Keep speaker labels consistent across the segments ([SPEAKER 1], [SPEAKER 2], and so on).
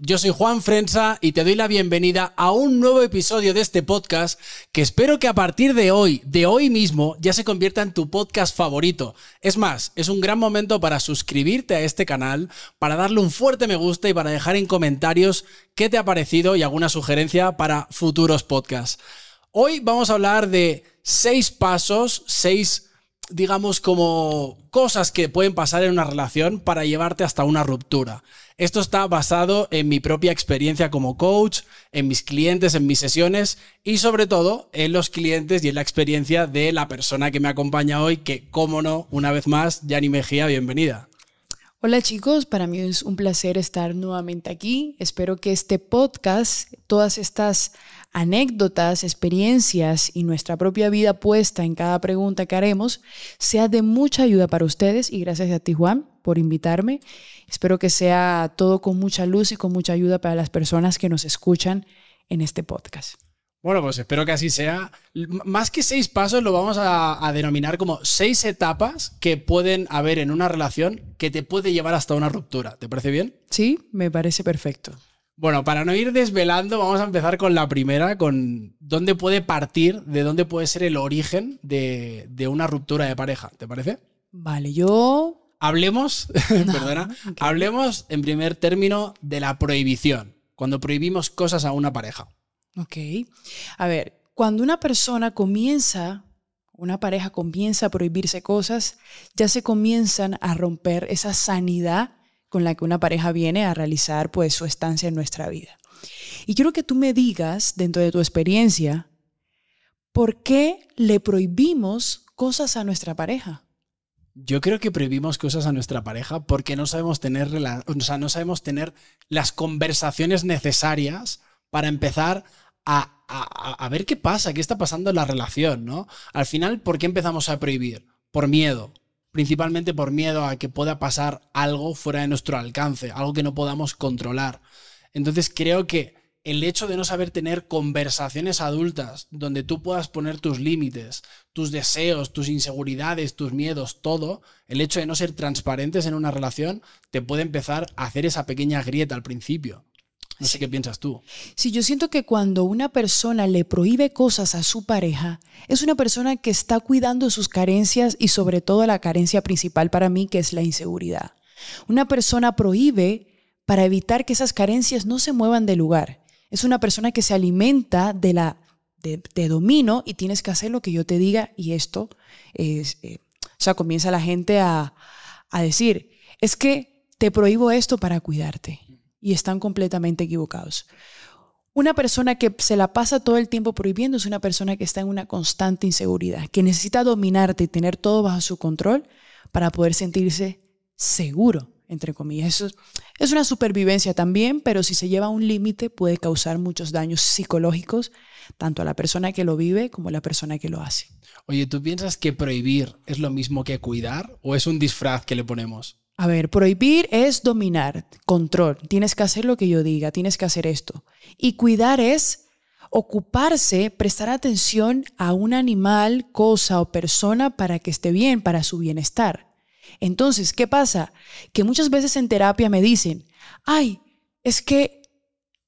[SPEAKER 1] Yo soy Juan Frensa y te doy la bienvenida a un nuevo episodio de este podcast que espero que a partir de hoy, de hoy mismo, ya se convierta en tu podcast favorito. Es más, es un gran momento para suscribirte a este canal, para darle un fuerte me gusta y para dejar en comentarios qué te ha parecido y alguna sugerencia para futuros podcasts. Hoy vamos a hablar de seis pasos, seis digamos, como cosas que pueden pasar en una relación para llevarte hasta una ruptura. Esto está basado en mi propia experiencia como coach, en mis clientes, en mis sesiones y sobre todo en los clientes y en la experiencia de la persona que me acompaña hoy, que, como no, una vez más, Yani Mejía, bienvenida.
[SPEAKER 2] Hola chicos, para mí es un placer estar nuevamente aquí. Espero que este podcast, todas estas anécdotas, experiencias y nuestra propia vida puesta en cada pregunta que haremos sea de mucha ayuda para ustedes y gracias a ti Juan por invitarme. Espero que sea todo con mucha luz y con mucha ayuda para las personas que nos escuchan en este podcast.
[SPEAKER 1] Bueno, pues espero que así sea. Más que seis pasos, lo vamos a, denominar como seis etapas que pueden haber en una relación que te puede llevar hasta una ruptura. ¿Te parece bien?
[SPEAKER 2] Sí, me parece perfecto.
[SPEAKER 1] Bueno, para no ir desvelando, vamos a empezar con la primera, con dónde puede partir, de dónde puede ser el origen de, una ruptura de pareja. ¿Te parece?
[SPEAKER 2] Vale, yo...
[SPEAKER 1] Hablemos, perdona, hablemos en primer término de la prohibición, cuando prohibimos cosas a una pareja.
[SPEAKER 2] Ok. A ver, cuando una persona comienza, una pareja comienza a prohibirse cosas, ya se comienzan a romper esa sanidad con la que una pareja viene a realizar pues su estancia en nuestra vida. Y quiero que tú me digas, dentro de tu experiencia, ¿por qué le prohibimos cosas a nuestra pareja?
[SPEAKER 1] Yo creo que prohibimos cosas a nuestra pareja porque no sabemos tener, o sea, no sabemos tener las conversaciones necesarias para empezar a, a, ver qué pasa, qué está pasando en la relación, ¿no? Al final, ¿por qué empezamos a prohibir? Por miedo, principalmente por miedo a que pueda pasar algo fuera de nuestro alcance, algo que no podamos controlar. Entonces creo que el hecho de no saber tener conversaciones adultas donde tú puedas poner tus límites, tus deseos, tus inseguridades, tus miedos, todo, el hecho de no ser transparentes en una relación te puede empezar a hacer esa pequeña grieta al principio. No sé qué piensas tú.
[SPEAKER 2] Sí, yo siento que cuando una persona le prohíbe cosas a su pareja, es una persona que está cuidando sus carencias y sobre todo la carencia principal para mí, que es la inseguridad. Una persona prohíbe para evitar que esas carencias no se muevan de lugar. Es una persona que se alimenta de la de, domino y tienes que hacer lo que yo te diga y esto es, eh, o sea, comienza la gente a, a decir, es que te prohíbo esto para cuidarte y están completamente equivocados. Una persona que se la pasa todo el tiempo prohibiendo es una persona que está en una constante inseguridad, que necesita dominarte y tener todo bajo su control para poder sentirse seguro, entre comillas. Eso es una supervivencia también, pero si se lleva a un límite puede causar muchos daños psicológicos, tanto a la persona que lo vive como a la persona que lo hace.
[SPEAKER 1] Oye, ¿tú piensas que prohibir es lo mismo que cuidar o es un disfraz que le ponemos?
[SPEAKER 2] A ver, prohibir es dominar, control. Tienes que hacer lo que yo diga, tienes que hacer esto. Y cuidar es ocuparse, prestar atención a un animal, cosa o persona para que esté bien, para su bienestar. Entonces, ¿qué pasa? Que muchas veces en terapia me dicen, ay, es que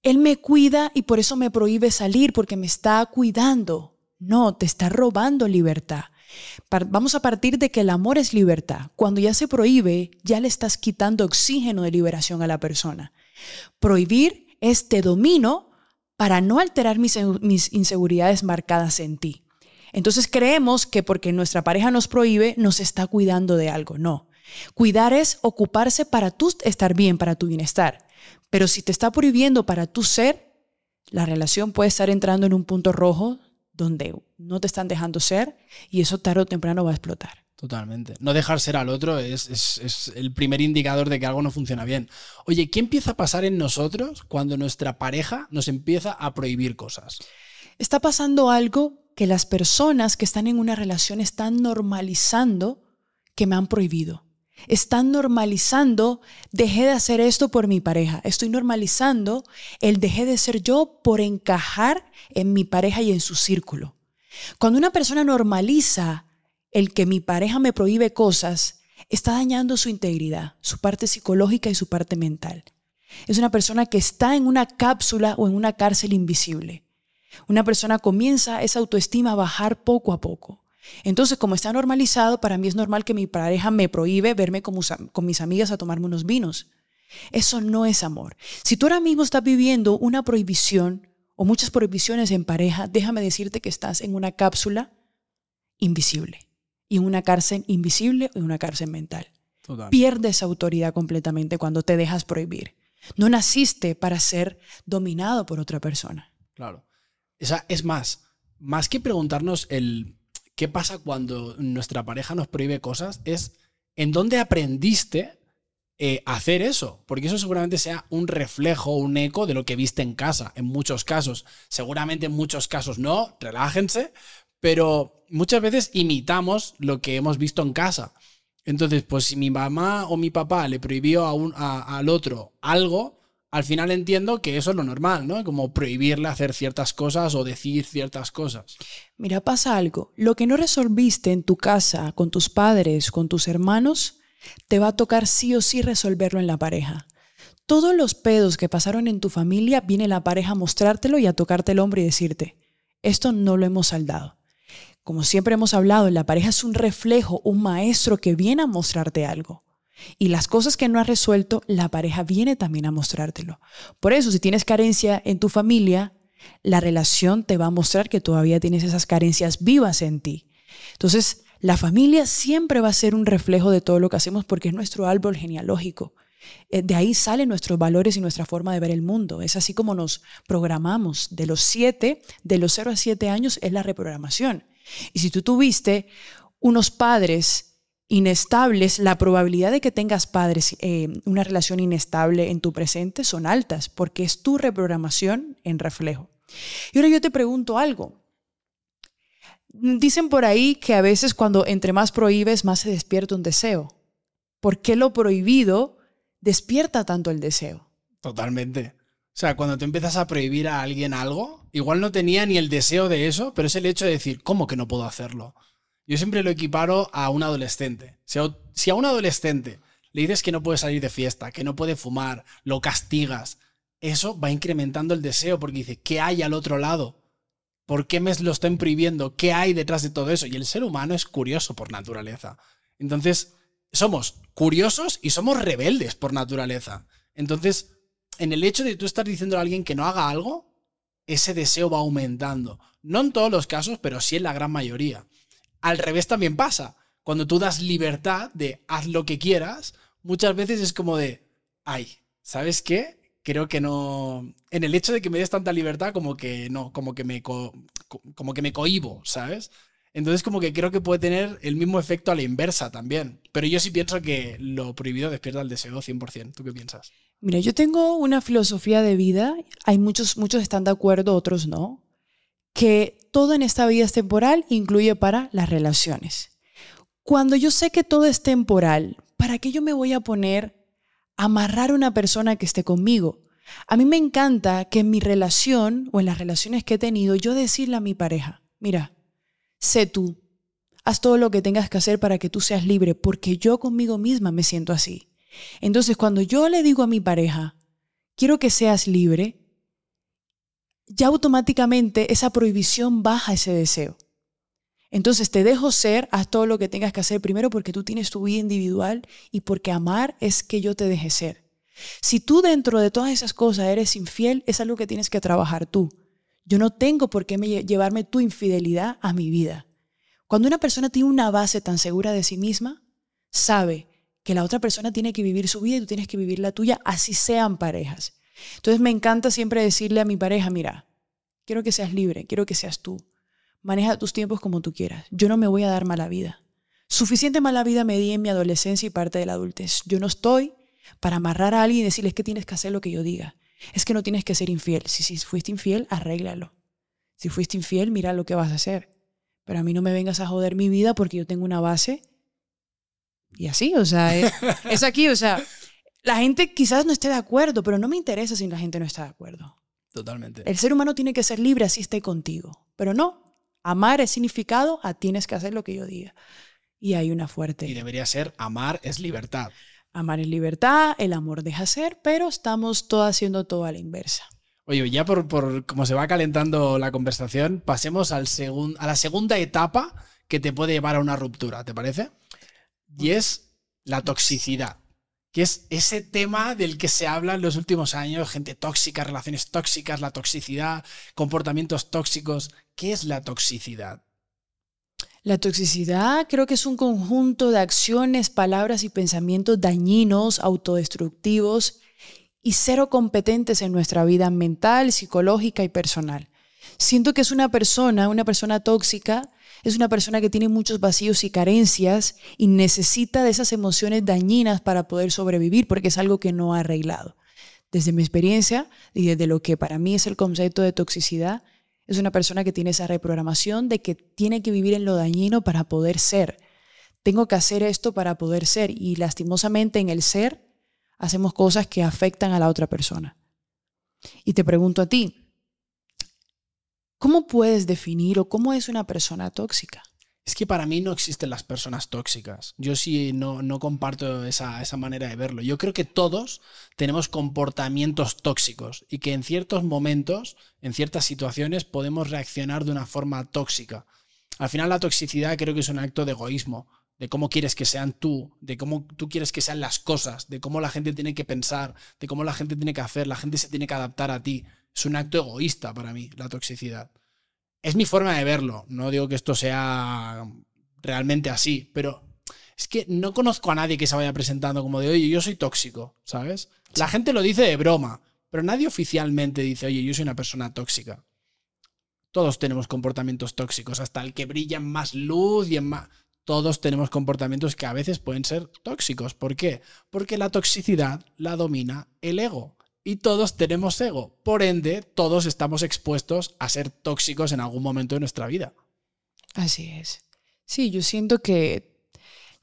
[SPEAKER 2] él me cuida y por eso me prohíbe salir porque me está cuidando. No, te está robando libertad. Vamos a partir de que el amor es libertad. Cuando ya se prohíbe, ya le estás quitando oxígeno de liberación a la persona. Prohibir es te domino para no alterar mis, inseguridades marcadas en ti. Entonces creemos que porque nuestra pareja nos prohíbe, nos está cuidando de algo. No. Cuidar es ocuparse para tú estar bien, para tu bienestar. Pero si te está prohibiendo para tu ser, la relación puede estar entrando en un punto rojo donde no te están dejando ser y eso tarde o temprano va a explotar.
[SPEAKER 1] Totalmente. No dejar ser al otro es, el primer indicador de que algo no funciona bien. Oye, ¿qué empieza a pasar en nosotros cuando nuestra pareja nos empieza a prohibir cosas?
[SPEAKER 2] Está pasando algo que las personas que están en una relación están normalizando que me han prohibido. Están normalizando, dejé de hacer esto por mi pareja. Estoy normalizando el dejé de ser yo por encajar en mi pareja y en su círculo. Cuando una persona normaliza el que mi pareja me prohíbe cosas, está dañando su integridad, su parte psicológica y su parte mental. Es una persona que está en una cápsula o en una cárcel invisible. Una persona comienza esa autoestima a bajar poco a poco. Entonces, como está normalizado, para mí es normal que mi pareja me prohíbe verme con, mis amigas a tomarme unos vinos. Eso no es amor. Si tú ahora mismo estás viviendo una prohibición o muchas prohibiciones en pareja, déjame decirte que estás en una cápsula invisible. Y en una cárcel invisible o en una cárcel mental. Pierdes autoridad completamente cuando te dejas prohibir. No naciste para ser dominado por otra persona.
[SPEAKER 1] Claro. Es más, más que preguntarnos el qué pasa cuando nuestra pareja nos prohíbe cosas, es en dónde aprendiste eh, hacer eso, porque eso seguramente sea un reflejo, un eco de lo que viste en casa, en muchos casos. Seguramente en muchos casos no, relájense, pero muchas veces imitamos lo que hemos visto en casa. Entonces, pues si mi mamá o mi papá le prohibió a un, al otro algo, al final entiendo que eso es lo normal, ¿no? Como prohibirle hacer ciertas cosas o decir ciertas cosas.
[SPEAKER 2] Mira, pasa algo. Lo que no resolviste en tu casa, con tus padres, con tus hermanos, te va a tocar sí o sí resolverlo en la pareja. Todos los pedos que pasaron en tu familia, viene la pareja a mostrártelo y a tocarte el hombro y decirte, esto no lo hemos saldado. Como siempre hemos hablado, la pareja es un reflejo, un maestro que viene a mostrarte algo. Y las cosas que no has resuelto, la pareja viene también a mostrártelo. Por eso, si tienes carencia en tu familia, la relación te va a mostrar que todavía tienes esas carencias vivas en ti. Entonces, la familia siempre va a ser un reflejo de todo lo que hacemos porque es nuestro árbol genealógico. Eh, de ahí salen nuestros valores y nuestra forma de ver el mundo. Es así como nos programamos. De los siete, de los 0 a 7 años es la reprogramación. Y si tú tuviste unos padres inestables, la probabilidad de que tengas padres, eh, una relación inestable en tu presente son altas, porque es tu reprogramación en reflejo. Y ahora yo te pregunto algo. Dicen por ahí que a veces cuando entre más prohíbes, más se despierta un deseo. ¿Por qué lo prohibido despierta tanto el deseo?
[SPEAKER 1] Totalmente. O sea, cuando te empiezas a prohibir a alguien algo, igual no tenía ni el deseo de eso, pero es el hecho de decir, ¿cómo que no puedo hacerlo? Yo siempre lo equiparo a un adolescente. Si a un adolescente le dices que no puede salir de fiesta, que no puede fumar, lo castigas, eso va incrementando el deseo porque dice, ¿qué hay al otro lado? ¿Por qué me lo están prohibiendo? ¿Qué hay detrás de todo eso? Y el ser humano es curioso por naturaleza. Entonces, somos curiosos y somos rebeldes por naturaleza. Entonces, en el hecho de tú estar diciendo a alguien que no haga algo, ese deseo va aumentando. No en todos los casos, pero sí en la gran mayoría. Al revés también pasa. Cuando tú das libertad de haz lo que quieras, muchas veces es como de, ay, ¿sabes qué? Creo que no. En el hecho de que me des tanta libertad, como que no, como que me, como que me cohibo, ¿sabes? Entonces, como que creo que puede tener el mismo efecto a la inversa también. Pero yo sí pienso que lo prohibido despierta el deseo 100%. ¿Tú qué piensas?
[SPEAKER 2] Mira, yo tengo una filosofía de vida. Hay muchos, muchos están de acuerdo, otros no que todo en esta vida es temporal, incluye para las relaciones. Cuando yo sé que todo es temporal, ¿para qué yo me voy a poner a amarrar a una persona que esté conmigo? A mí me encanta que en mi relación o en las relaciones que he tenido, yo decirle a mi pareja, mira, sé tú, haz todo lo que tengas que hacer para que tú seas libre, porque yo conmigo misma me siento así. Entonces, cuando yo le digo a mi pareja, quiero que seas libre, ya automáticamente esa prohibición baja ese deseo. Entonces te dejo ser, haz todo lo que tengas que hacer primero porque tú tienes tu vida individual y porque amar es que yo te deje ser. Si tú dentro de todas esas cosas eres infiel, es algo que tienes que trabajar tú. Yo no tengo por qué llevarme tu infidelidad a mi vida. Cuando una persona tiene una base tan segura de sí misma, sabe que la otra persona tiene que vivir su vida y tú tienes que vivir la tuya, así sean parejas. Entonces me encanta siempre decirle a mi pareja, mira, quiero que seas libre, quiero que seas tú. Maneja tus tiempos como tú quieras. Yo no me voy a dar mala vida. Suficiente mala vida me di en mi adolescencia y parte de la adultez. Yo no estoy para amarrar a alguien y decirles que tienes que hacer lo que yo diga. Es que no tienes que ser infiel. Si, si fuiste infiel, arréglalo. Si fuiste infiel, mira lo que vas a hacer. Pero a mí no me vengas a joder mi vida porque yo tengo una base. Y así, o sea, es, es aquí, o sea, la gente quizás no esté de acuerdo, pero no me interesa si la gente no está de acuerdo.
[SPEAKER 1] Totalmente.
[SPEAKER 2] El ser humano tiene que ser libre así esté contigo. Pero no, amar es significado a tienes que hacer lo que yo diga. Y hay una fuerte.
[SPEAKER 1] Y debería ser amar es libertad.
[SPEAKER 2] Amar es libertad, el amor deja ser, pero estamos todo haciendo todo a la inversa.
[SPEAKER 1] Oye, ya por, por como se va calentando la conversación, pasemos al a la segunda etapa que te puede llevar a una ruptura, ¿te parece? Y es la toxicidad, que es ese tema del que se habla en los últimos años, gente tóxica, relaciones tóxicas, la toxicidad, comportamientos tóxicos. ¿Qué es la toxicidad?
[SPEAKER 2] La toxicidad creo que es un conjunto de acciones, palabras y pensamientos dañinos, autodestructivos y cero competentes en nuestra vida mental, psicológica y personal. Siento que es una persona, una persona tóxica, es una persona que tiene muchos vacíos y carencias y necesita de esas emociones dañinas para poder sobrevivir porque es algo que no ha arreglado. Desde mi experiencia y desde lo que para mí es el concepto de toxicidad, es una persona que tiene esa reprogramación de que tiene que vivir en lo dañino para poder ser. Tengo que hacer esto para poder ser y lastimosamente en el ser hacemos cosas que afectan a la otra persona. Y te pregunto a ti, ¿cómo puedes definir o cómo es una persona tóxica?
[SPEAKER 1] Es que para mí no existen las personas tóxicas. Yo sí no, no comparto esa, esa, manera de verlo. Yo creo que todos tenemos comportamientos tóxicos y que en ciertos momentos, en ciertas situaciones, podemos reaccionar de una forma tóxica. Al final la toxicidad creo que es un acto de egoísmo de cómo quieres que sean tú, de cómo tú quieres que sean las cosas, de cómo la gente tiene que pensar, de cómo la gente tiene que hacer, la gente se tiene que adaptar a ti. Es un acto egoísta para mí, la toxicidad. Es mi forma de verlo, no digo que esto sea realmente así, pero es que no conozco a nadie que se vaya presentando como de, oye, yo soy tóxico, ¿sabes? La gente lo dice de broma, pero nadie oficialmente dice, oye, yo soy una persona tóxica. Todos tenemos comportamientos tóxicos, hasta el que brilla en más luz y en más todos tenemos comportamientos que a veces pueden ser tóxicos. ¿Por qué? Porque la toxicidad la domina el ego. Y todos tenemos ego. Por ende, todos estamos expuestos a ser tóxicos en algún momento de nuestra vida.
[SPEAKER 2] Así es. Sí, yo siento que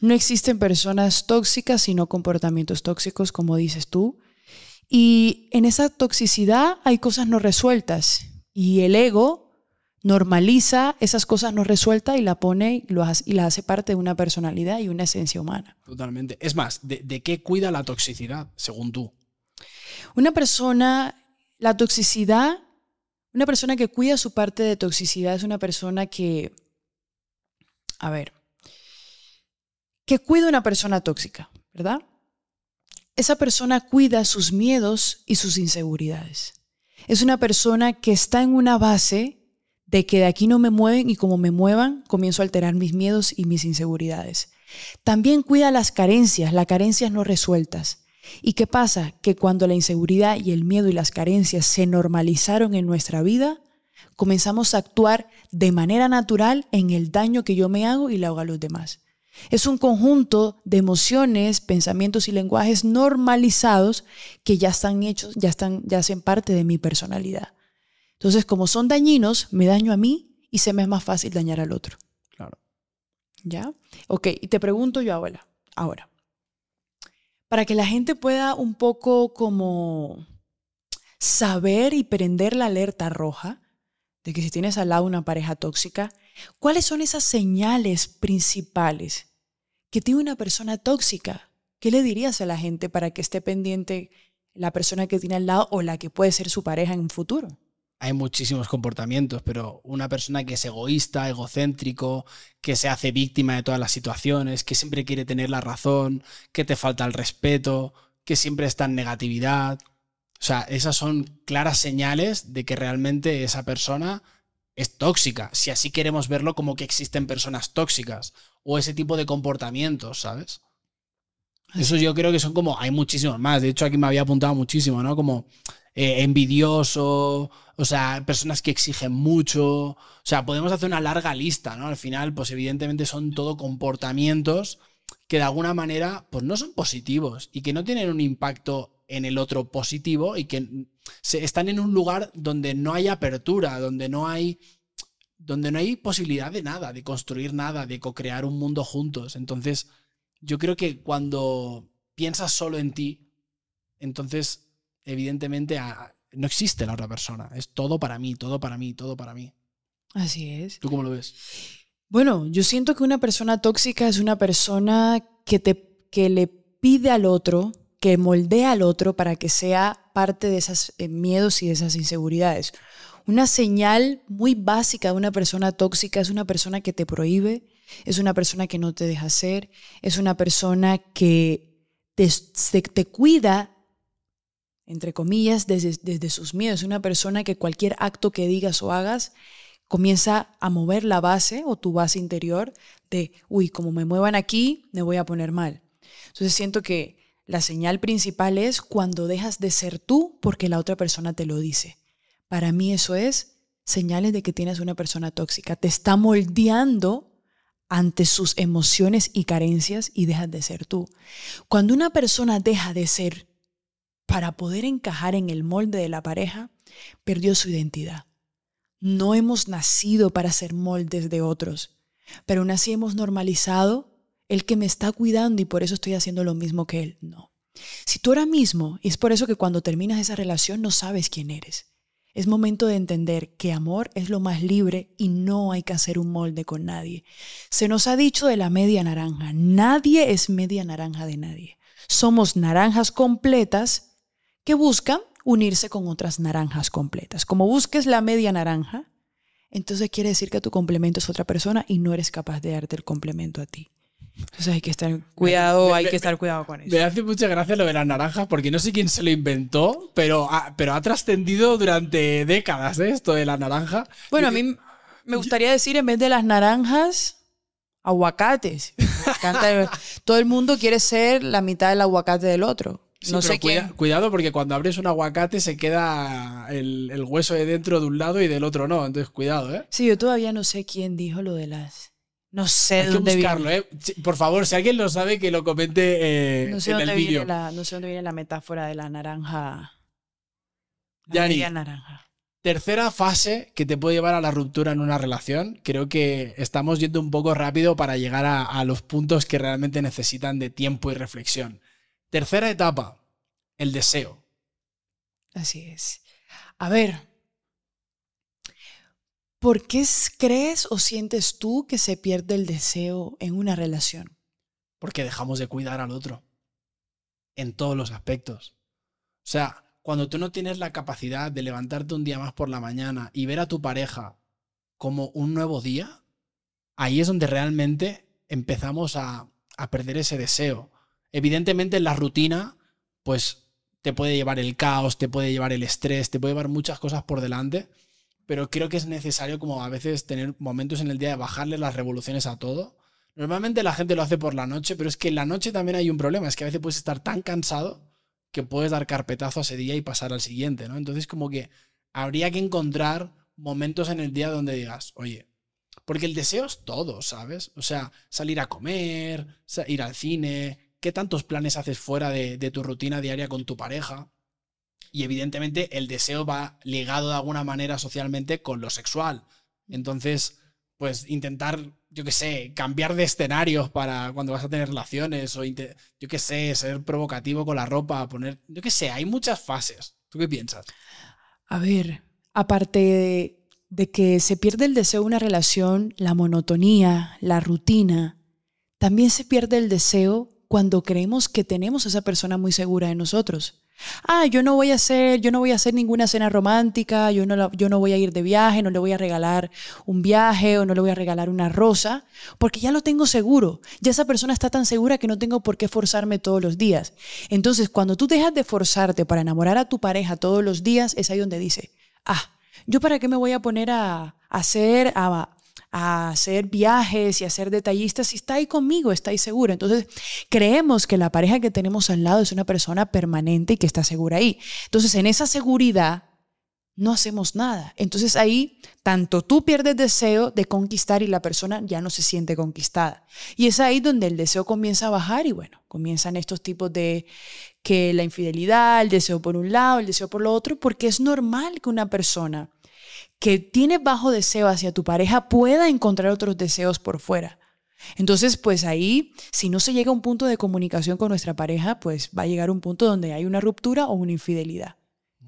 [SPEAKER 2] no existen personas tóxicas, sino comportamientos tóxicos, como dices tú. Y en esa toxicidad hay cosas no resueltas. Y el ego normaliza esas cosas no resueltas y la pone y, lo hace, y la hace parte de una personalidad y una esencia humana.
[SPEAKER 1] Totalmente. Es más, ¿de, qué cuida la toxicidad, según tú?
[SPEAKER 2] Una persona, la toxicidad, una persona que cuida su parte de toxicidad es una persona que, a ver, que cuida una persona tóxica, ¿verdad? Esa persona cuida sus miedos y sus inseguridades. Es una persona que está en una base de que de aquí no me mueven y como me muevan, comienzo a alterar mis miedos y mis inseguridades. También cuida las carencias, las carencias no resueltas. ¿Y qué pasa? Que cuando la inseguridad y el miedo y las carencias se normalizaron en nuestra vida, comenzamos a actuar de manera natural en el daño que yo me hago y le hago a los demás. Es un conjunto de emociones, pensamientos y lenguajes normalizados que ya están hechos, ya están ya hacen parte de mi personalidad. Entonces, como son dañinos, me daño a mí y se me es más fácil dañar al otro.
[SPEAKER 1] Claro.
[SPEAKER 2] ¿Ya? Ok, y te pregunto yo, abuela, ahora, para que la gente pueda un poco como saber y prender la alerta roja de que si tienes al lado una pareja tóxica, ¿cuáles son esas señales principales que tiene una persona tóxica? ¿Qué le dirías a la gente para que esté pendiente la persona que tiene al lado o la que puede ser su pareja en un futuro?
[SPEAKER 1] Hay muchísimos comportamientos, pero una persona que es egoísta, egocéntrico, que se hace víctima de todas las situaciones, que siempre quiere tener la razón, que te falta el respeto, que siempre está en negatividad. O sea, esas son claras señales de que realmente esa persona es tóxica, si así queremos verlo como que existen personas tóxicas o ese tipo de comportamientos, ¿sabes? Eso yo creo que son como, hay muchísimos más, de hecho aquí me había apuntado muchísimo, ¿no? Como eh, envidioso, o sea, personas que exigen mucho, o sea, podemos hacer una larga lista, ¿no? Al final, pues evidentemente son todo comportamientos que de alguna manera, pues no son positivos y que no tienen un impacto en el otro positivo y que se, están en un lugar donde no hay apertura, donde no hay donde no hay posibilidad de nada, de construir nada, de co-crear un mundo juntos. Entonces, yo creo que cuando piensas solo en ti, entonces evidentemente no existe la otra persona. Es todo para mí, todo para mí, todo para mí.
[SPEAKER 2] Así es.
[SPEAKER 1] ¿Tú cómo lo ves?
[SPEAKER 2] Bueno, yo siento que una persona tóxica es una persona que, te, que le pide al otro, que moldea al otro para que sea parte de esos eh, miedos y de esas inseguridades. Una señal muy básica de una persona tóxica es una persona que te prohíbe, es una persona que no te deja hacer, es una persona que te, te cuida, entre comillas, desde, desde sus miedos. Es una persona que cualquier acto que digas o hagas comienza a mover la base o tu base interior de, uy, como me muevan aquí, me voy a poner mal. Entonces siento que la señal principal es cuando dejas de ser tú porque la otra persona te lo dice. Para mí eso es señales de que tienes una persona tóxica. Te está moldeando ante sus emociones y carencias y dejas de ser tú. Cuando una persona deja de ser para poder encajar en el molde de la pareja, perdió su identidad. No hemos nacido para ser moldes de otros, pero aún así hemos normalizado el que me está cuidando y por eso estoy haciendo lo mismo que él. No. Si tú ahora mismo, y es por eso que cuando terminas esa relación no sabes quién eres, es momento de entender que amor es lo más libre y no hay que hacer un molde con nadie. Se nos ha dicho de la media naranja, nadie es media naranja de nadie. Somos naranjas completas que buscan unirse con otras naranjas completas. Como busques la media naranja, entonces quiere decir que tu complemento es otra persona y no eres capaz de darte el complemento a ti. Entonces hay que estar cuidado, hay que estar cuidado con eso.
[SPEAKER 1] Me hace mucha gracia lo de las naranjas porque no sé quién se lo inventó, pero ha, pero ha trascendido durante décadas ¿eh? esto de la naranja.
[SPEAKER 2] Bueno, a mí me gustaría decir en vez de las naranjas, aguacates. Todo el mundo quiere ser la mitad del aguacate del otro. no sé
[SPEAKER 1] Cuidado porque cuando abres un aguacate se queda el, el hueso de dentro de un lado y del otro no. Entonces cuidado, ¿eh?
[SPEAKER 2] Sí, yo todavía no sé quién dijo lo de las no sé
[SPEAKER 1] Hay dónde que buscarlo, ¿eh? Por favor, si alguien lo sabe, que lo comente eh,
[SPEAKER 2] no sé
[SPEAKER 1] en
[SPEAKER 2] el
[SPEAKER 1] vídeo.
[SPEAKER 2] No sé dónde viene la metáfora de la naranja.
[SPEAKER 1] La naranja. Tercera fase que te puede llevar a la ruptura en una relación. Creo que estamos yendo un poco rápido para llegar a, a los puntos que realmente necesitan de tiempo y reflexión. Tercera etapa, el deseo.
[SPEAKER 2] Así es. A ver, ¿Por qué crees o sientes tú que se pierde el deseo en una relación?
[SPEAKER 1] Porque dejamos de cuidar al otro. En todos los aspectos. O sea, cuando tú no tienes la capacidad de levantarte un día más por la mañana y ver a tu pareja como un nuevo día, ahí es donde realmente empezamos a, a perder ese deseo. Evidentemente en la rutina, pues te puede llevar el caos, te puede llevar el estrés, te puede llevar muchas cosas por delante pero creo que es necesario como a veces tener momentos en el día de bajarle las revoluciones a todo. Normalmente la gente lo hace por la noche, pero es que en la noche también hay un problema, es que a veces puedes estar tan cansado que puedes dar carpetazo a ese día y pasar al siguiente, ¿no? Entonces como que habría que encontrar momentos en el día donde digas, oye, porque el deseo es todo, ¿sabes? O sea, salir a comer, ir al cine, ¿qué tantos planes haces fuera de, de tu rutina diaria con tu pareja? Y evidentemente el deseo va ligado de alguna manera socialmente con lo sexual. Entonces, pues intentar, yo qué sé, cambiar de escenarios para cuando vas a tener relaciones o, yo qué sé, ser provocativo con la ropa, poner, yo qué sé, hay muchas fases. ¿Tú qué piensas?
[SPEAKER 2] A ver, aparte de, que se pierde el deseo de una relación, la monotonía, la rutina, también se pierde el deseo cuando creemos que tenemos a esa persona muy segura de nosotros. Ah, yo no voy a hacer, yo no voy a hacer ninguna cena romántica, yo no, yo no voy a ir de viaje, no le voy a regalar un viaje o no le voy a regalar una rosa, porque ya lo tengo seguro. Ya esa persona está tan segura que no tengo por qué forzarme todos los días. Entonces, cuando tú dejas de forzarte para enamorar a tu pareja todos los días, es ahí donde dice, ah, yo para qué me voy a poner a, hacer, a, a hacer viajes y a ser detallistas si está ahí conmigo, está ahí seguro. Entonces, creemos que la pareja que tenemos al lado es una persona permanente y que está segura ahí. Entonces, en esa seguridad no hacemos nada. Entonces ahí tanto tú pierdes deseo de conquistar y la persona ya no se siente conquistada. Y es ahí donde el deseo comienza a bajar y bueno, comienzan estos tipos de que la infidelidad, el deseo por un lado, el deseo por lo otro, porque es normal que una persona que tiene bajo deseo hacia tu pareja pueda encontrar otros deseos por fuera. Entonces, pues ahí, si no se llega a un punto de comunicación con nuestra pareja, pues va a llegar un punto donde hay una ruptura o una infidelidad.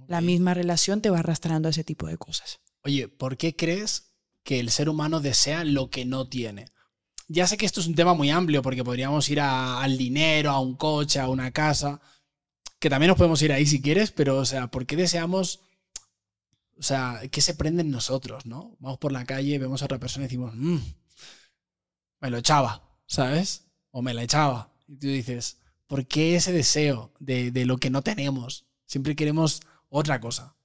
[SPEAKER 2] La misma relación te va arrastrando a ese tipo de cosas.
[SPEAKER 1] Oye, ¿por qué crees que el ser humano desea lo que no tiene? ya sé que esto es un tema muy amplio porque podríamos ir al dinero, a un coche, a una casa, que también nos podemos ir ahí si quieres, pero, o sea, ¿por qué deseamos, o sea, qué se prende en nosotros, ¿no? Vamos por la calle, vemos a otra persona y decimos, mmm, me lo echaba, ¿sabes? O me la echaba. Y tú dices, ¿por qué ese deseo de, de lo que no tenemos? Siempre queremos otra cosa.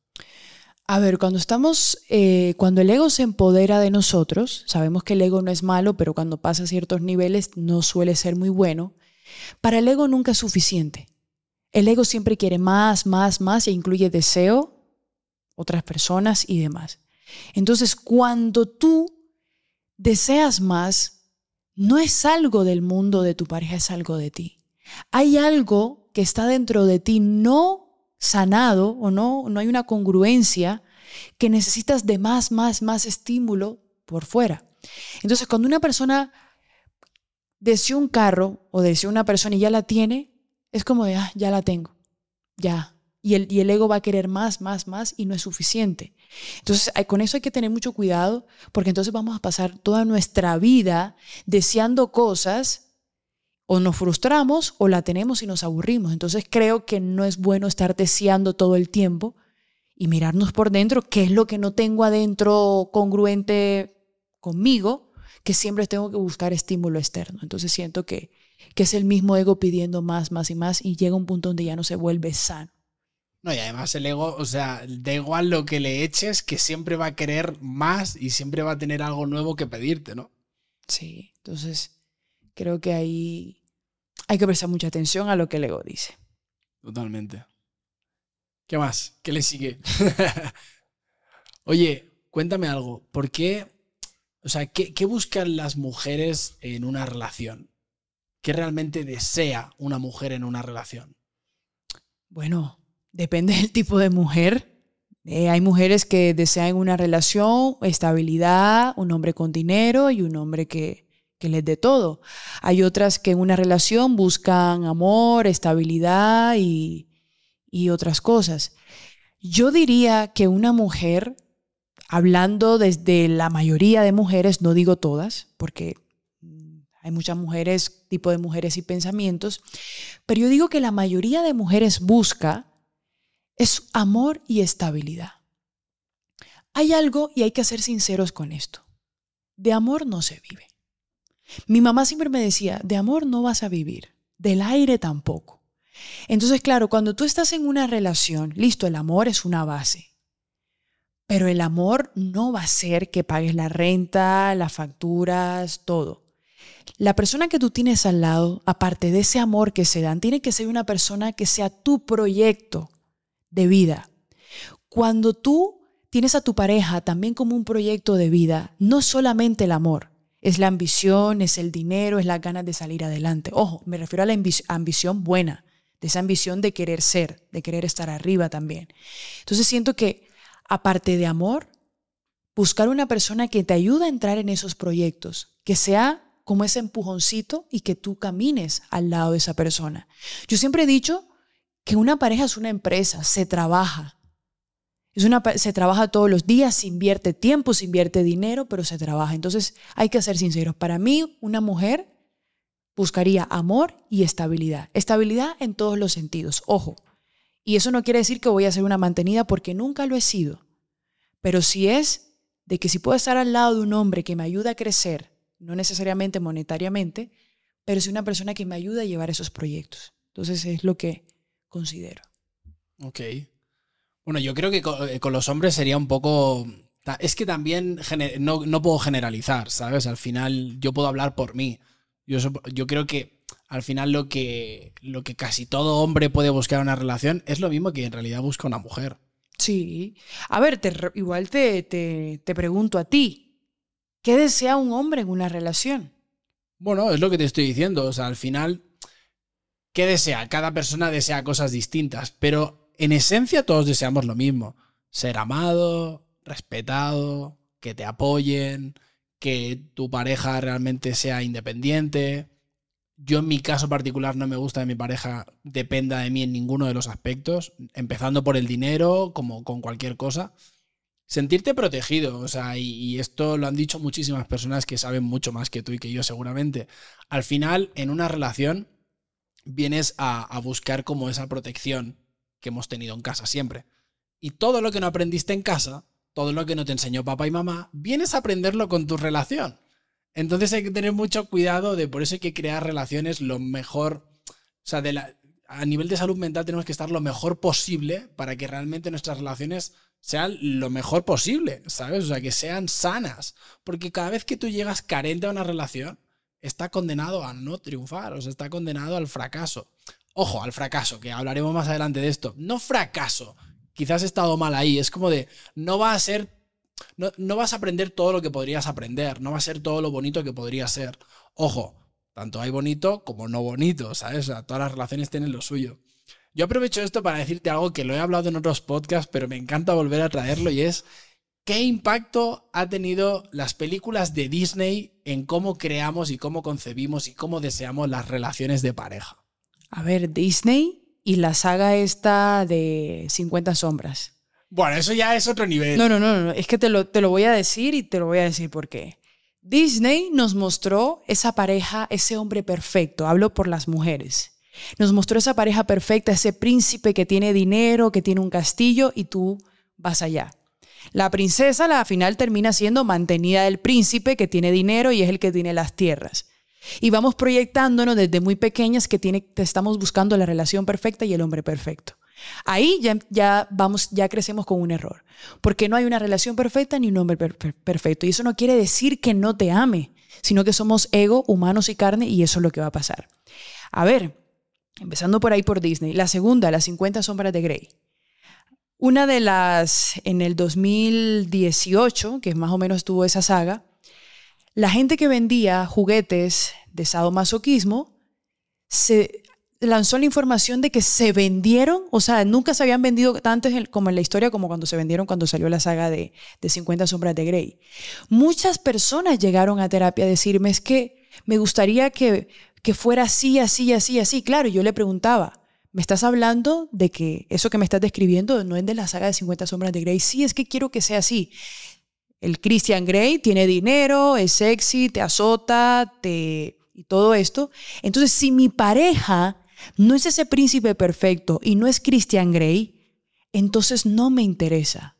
[SPEAKER 2] A ver, cuando estamos, eh, cuando el ego se empodera de nosotros, sabemos que el ego no es malo, pero cuando pasa a ciertos niveles no suele ser muy bueno. Para el ego nunca es suficiente. El ego siempre quiere más, más, más e incluye deseo, otras personas y demás. Entonces, cuando tú deseas más, no es algo del mundo de tu pareja, es algo de ti. Hay algo que está dentro de ti no sanado o no, no hay una congruencia que necesitas de más, más, más estímulo por fuera. Entonces, cuando una persona desea un carro o desea una persona y ya la tiene, es como de, ah, ya la tengo, ya. Y el, y el ego va a querer más, más, más y no es suficiente. Entonces, con eso hay que tener mucho cuidado porque entonces vamos a pasar toda nuestra vida deseando cosas o nos frustramos o la tenemos y nos aburrimos. Entonces creo que no es bueno estar deseando todo el tiempo y mirarnos por dentro qué es lo que no tengo adentro congruente conmigo, que siempre tengo que buscar estímulo externo. Entonces siento que, que es el mismo ego pidiendo más, más y más y llega un punto donde ya no se vuelve sano.
[SPEAKER 1] No, y además el ego, o sea, da igual lo que le eches, que siempre va a querer más y siempre va a tener algo nuevo que pedirte, ¿no?
[SPEAKER 2] Sí, entonces creo que ahí hay que prestar mucha atención a lo que el ego dice.
[SPEAKER 1] Totalmente. ¿Qué más? ¿Qué le sigue? Oye, cuéntame algo. ¿Por qué? O sea, ¿qué, ¿qué, buscan las mujeres en una relación? ¿Qué realmente desea una mujer en una relación?
[SPEAKER 2] Bueno, depende del tipo de mujer. Eh, hay mujeres que desean una relación, estabilidad, un hombre con dinero y un hombre que, que les dé todo. Hay otras que en una relación buscan amor, estabilidad y, y otras cosas. Yo diría que una mujer, hablando desde la mayoría de mujeres, no digo todas, porque hay muchas mujeres, tipo de mujeres y pensamientos, pero yo digo que la mayoría de mujeres busca es amor y estabilidad. Hay algo y hay que ser sinceros con esto. De amor no se vive. Mi mamá siempre me decía, de amor no vas a vivir, del aire tampoco. Entonces, claro, cuando tú estás en una relación, listo, el amor es una base, pero el amor no va a ser que pagues la renta, las facturas, todo. La persona que tú tienes al lado, aparte de ese amor que se dan, tiene que ser una persona que sea tu proyecto de vida. Cuando tú tienes a tu pareja también como un proyecto de vida, no solamente el amor, es la ambición, es el dinero, es las ganas de salir adelante. Ojo, me refiero a la ambición buena, de esa ambición de querer ser, de querer estar arriba también. Entonces siento que, aparte de amor, buscar una persona que te ayude a entrar en esos proyectos, que sea como ese empujoncito y que tú camines al lado de esa persona. Yo siempre he dicho que una pareja es una empresa, se trabaja, es una, se trabaja todos los días, se invierte tiempo, se invierte dinero, pero se trabaja. Entonces hay que ser sinceros. Para mí, una mujer buscaría amor y estabilidad. Estabilidad en todos los sentidos. Ojo. Y eso no quiere decir que voy a ser una mantenida porque nunca lo he sido. Pero si es de que si puedo estar al lado de un hombre que me ayuda a crecer, no necesariamente monetariamente, pero si una persona que me ayuda a llevar esos proyectos. Entonces es lo que considero.
[SPEAKER 1] Ok. Bueno, yo creo que eh, con, los hombres sería un poco... Es que también no, puedo generalizar, ¿sabes? Al final yo puedo hablar por mí. Yo, yo creo que al final lo que, lo que casi todo hombre puede buscar en una relación es lo mismo que en realidad busca una mujer.
[SPEAKER 2] Sí. A ver, igual te, te, te pregunto a ti, ¿qué desea un hombre en una relación?
[SPEAKER 1] Bueno, es lo que te estoy diciendo. O sea, al final, ¿qué desea? Cada persona desea cosas distintas, pero en esencia todos deseamos lo mismo. Ser amado, respetado, que te apoyen, que tu pareja realmente sea independiente. Yo en mi caso particular no me gusta que mi pareja dependa de mí en ninguno de los aspectos, empezando por el dinero, como con cualquier cosa. sentirte protegido. O sea, y, y, esto lo han dicho muchísimas personas que saben mucho más que tú y que yo seguramente. Al final, en una relación, vienes a, buscar como esa protección que hemos tenido en casa siempre. Y todo lo que no aprendiste en casa, todo lo que no te enseñó papá y mamá, vienes a aprenderlo con tu relación. Entonces hay que tener mucho cuidado de por eso hay que crear relaciones lo mejor, o sea, de a nivel de salud mental tenemos que estar lo mejor posible para que realmente nuestras relaciones sean lo mejor posible, ¿sabes? O sea, que sean sanas. Porque cada vez que tú llegas carente a una relación, está condenado a no triunfar, o sea, está condenado al fracaso. Ojo, al fracaso, que hablaremos más adelante de esto. No fracaso, quizás he estado mal ahí, es como de, no va a ser, no, no vas a aprender todo lo que podrías aprender, no va a ser todo lo bonito que podría ser. Ojo, tanto hay bonito como no bonito, ¿sabes? O sea, todas las relaciones tienen lo suyo. Yo aprovecho esto para decirte algo que lo he hablado en otros podcasts, pero me encanta volver a traerlo y es ¿qué impacto ha tenido las películas de Disney en cómo creamos y cómo concebimos y cómo deseamos las relaciones de pareja?
[SPEAKER 2] A ver, Disney y la saga esta de 50 sombras.
[SPEAKER 1] Bueno, eso ya es otro nivel.
[SPEAKER 2] No, no, no, no. es que te lo, te lo voy a decir y te lo voy a decir por qué. Disney nos mostró esa pareja, ese hombre perfecto, hablo por las mujeres. Nos mostró esa pareja perfecta, ese príncipe que tiene dinero, que tiene un castillo y tú vas allá. La princesa, la final, termina siendo mantenida del príncipe que tiene dinero y es el que tiene las tierras. Y vamos proyectándonos desde muy pequeñas que tiene, estamos buscando la relación perfecta y el hombre perfecto. Ahí ya, vamos, ya crecemos con un error, porque no hay una relación perfecta ni un hombre per per perfecto. Y eso no quiere decir que no te ame, sino que somos ego, humanos y carne, y eso es lo que va a pasar. A ver, empezando por ahí por Disney. La segunda, las 50 sombras de Grey. Una de las, en el 2018, que más o menos tuvo esa saga, la gente que vendía juguetes de sadomasoquismo se lanzó la información de que se vendieron, o sea, nunca se habían vendido tanto como en la historia como cuando se vendieron cuando salió la saga de, de 50 sombras de Grey. Muchas personas llegaron a terapia a decirme es que me gustaría que, que fuera así, así, así, así. Claro, yo le preguntaba, ¿me estás hablando de que eso que me estás describiendo no es de la saga de 50 sombras de Grey? Sí, es que quiero que sea así. El Christian Grey tiene dinero, es sexy, te azota, te y todo esto. Entonces, si mi pareja no es ese príncipe perfecto y no es Christian Grey, entonces no me interesa.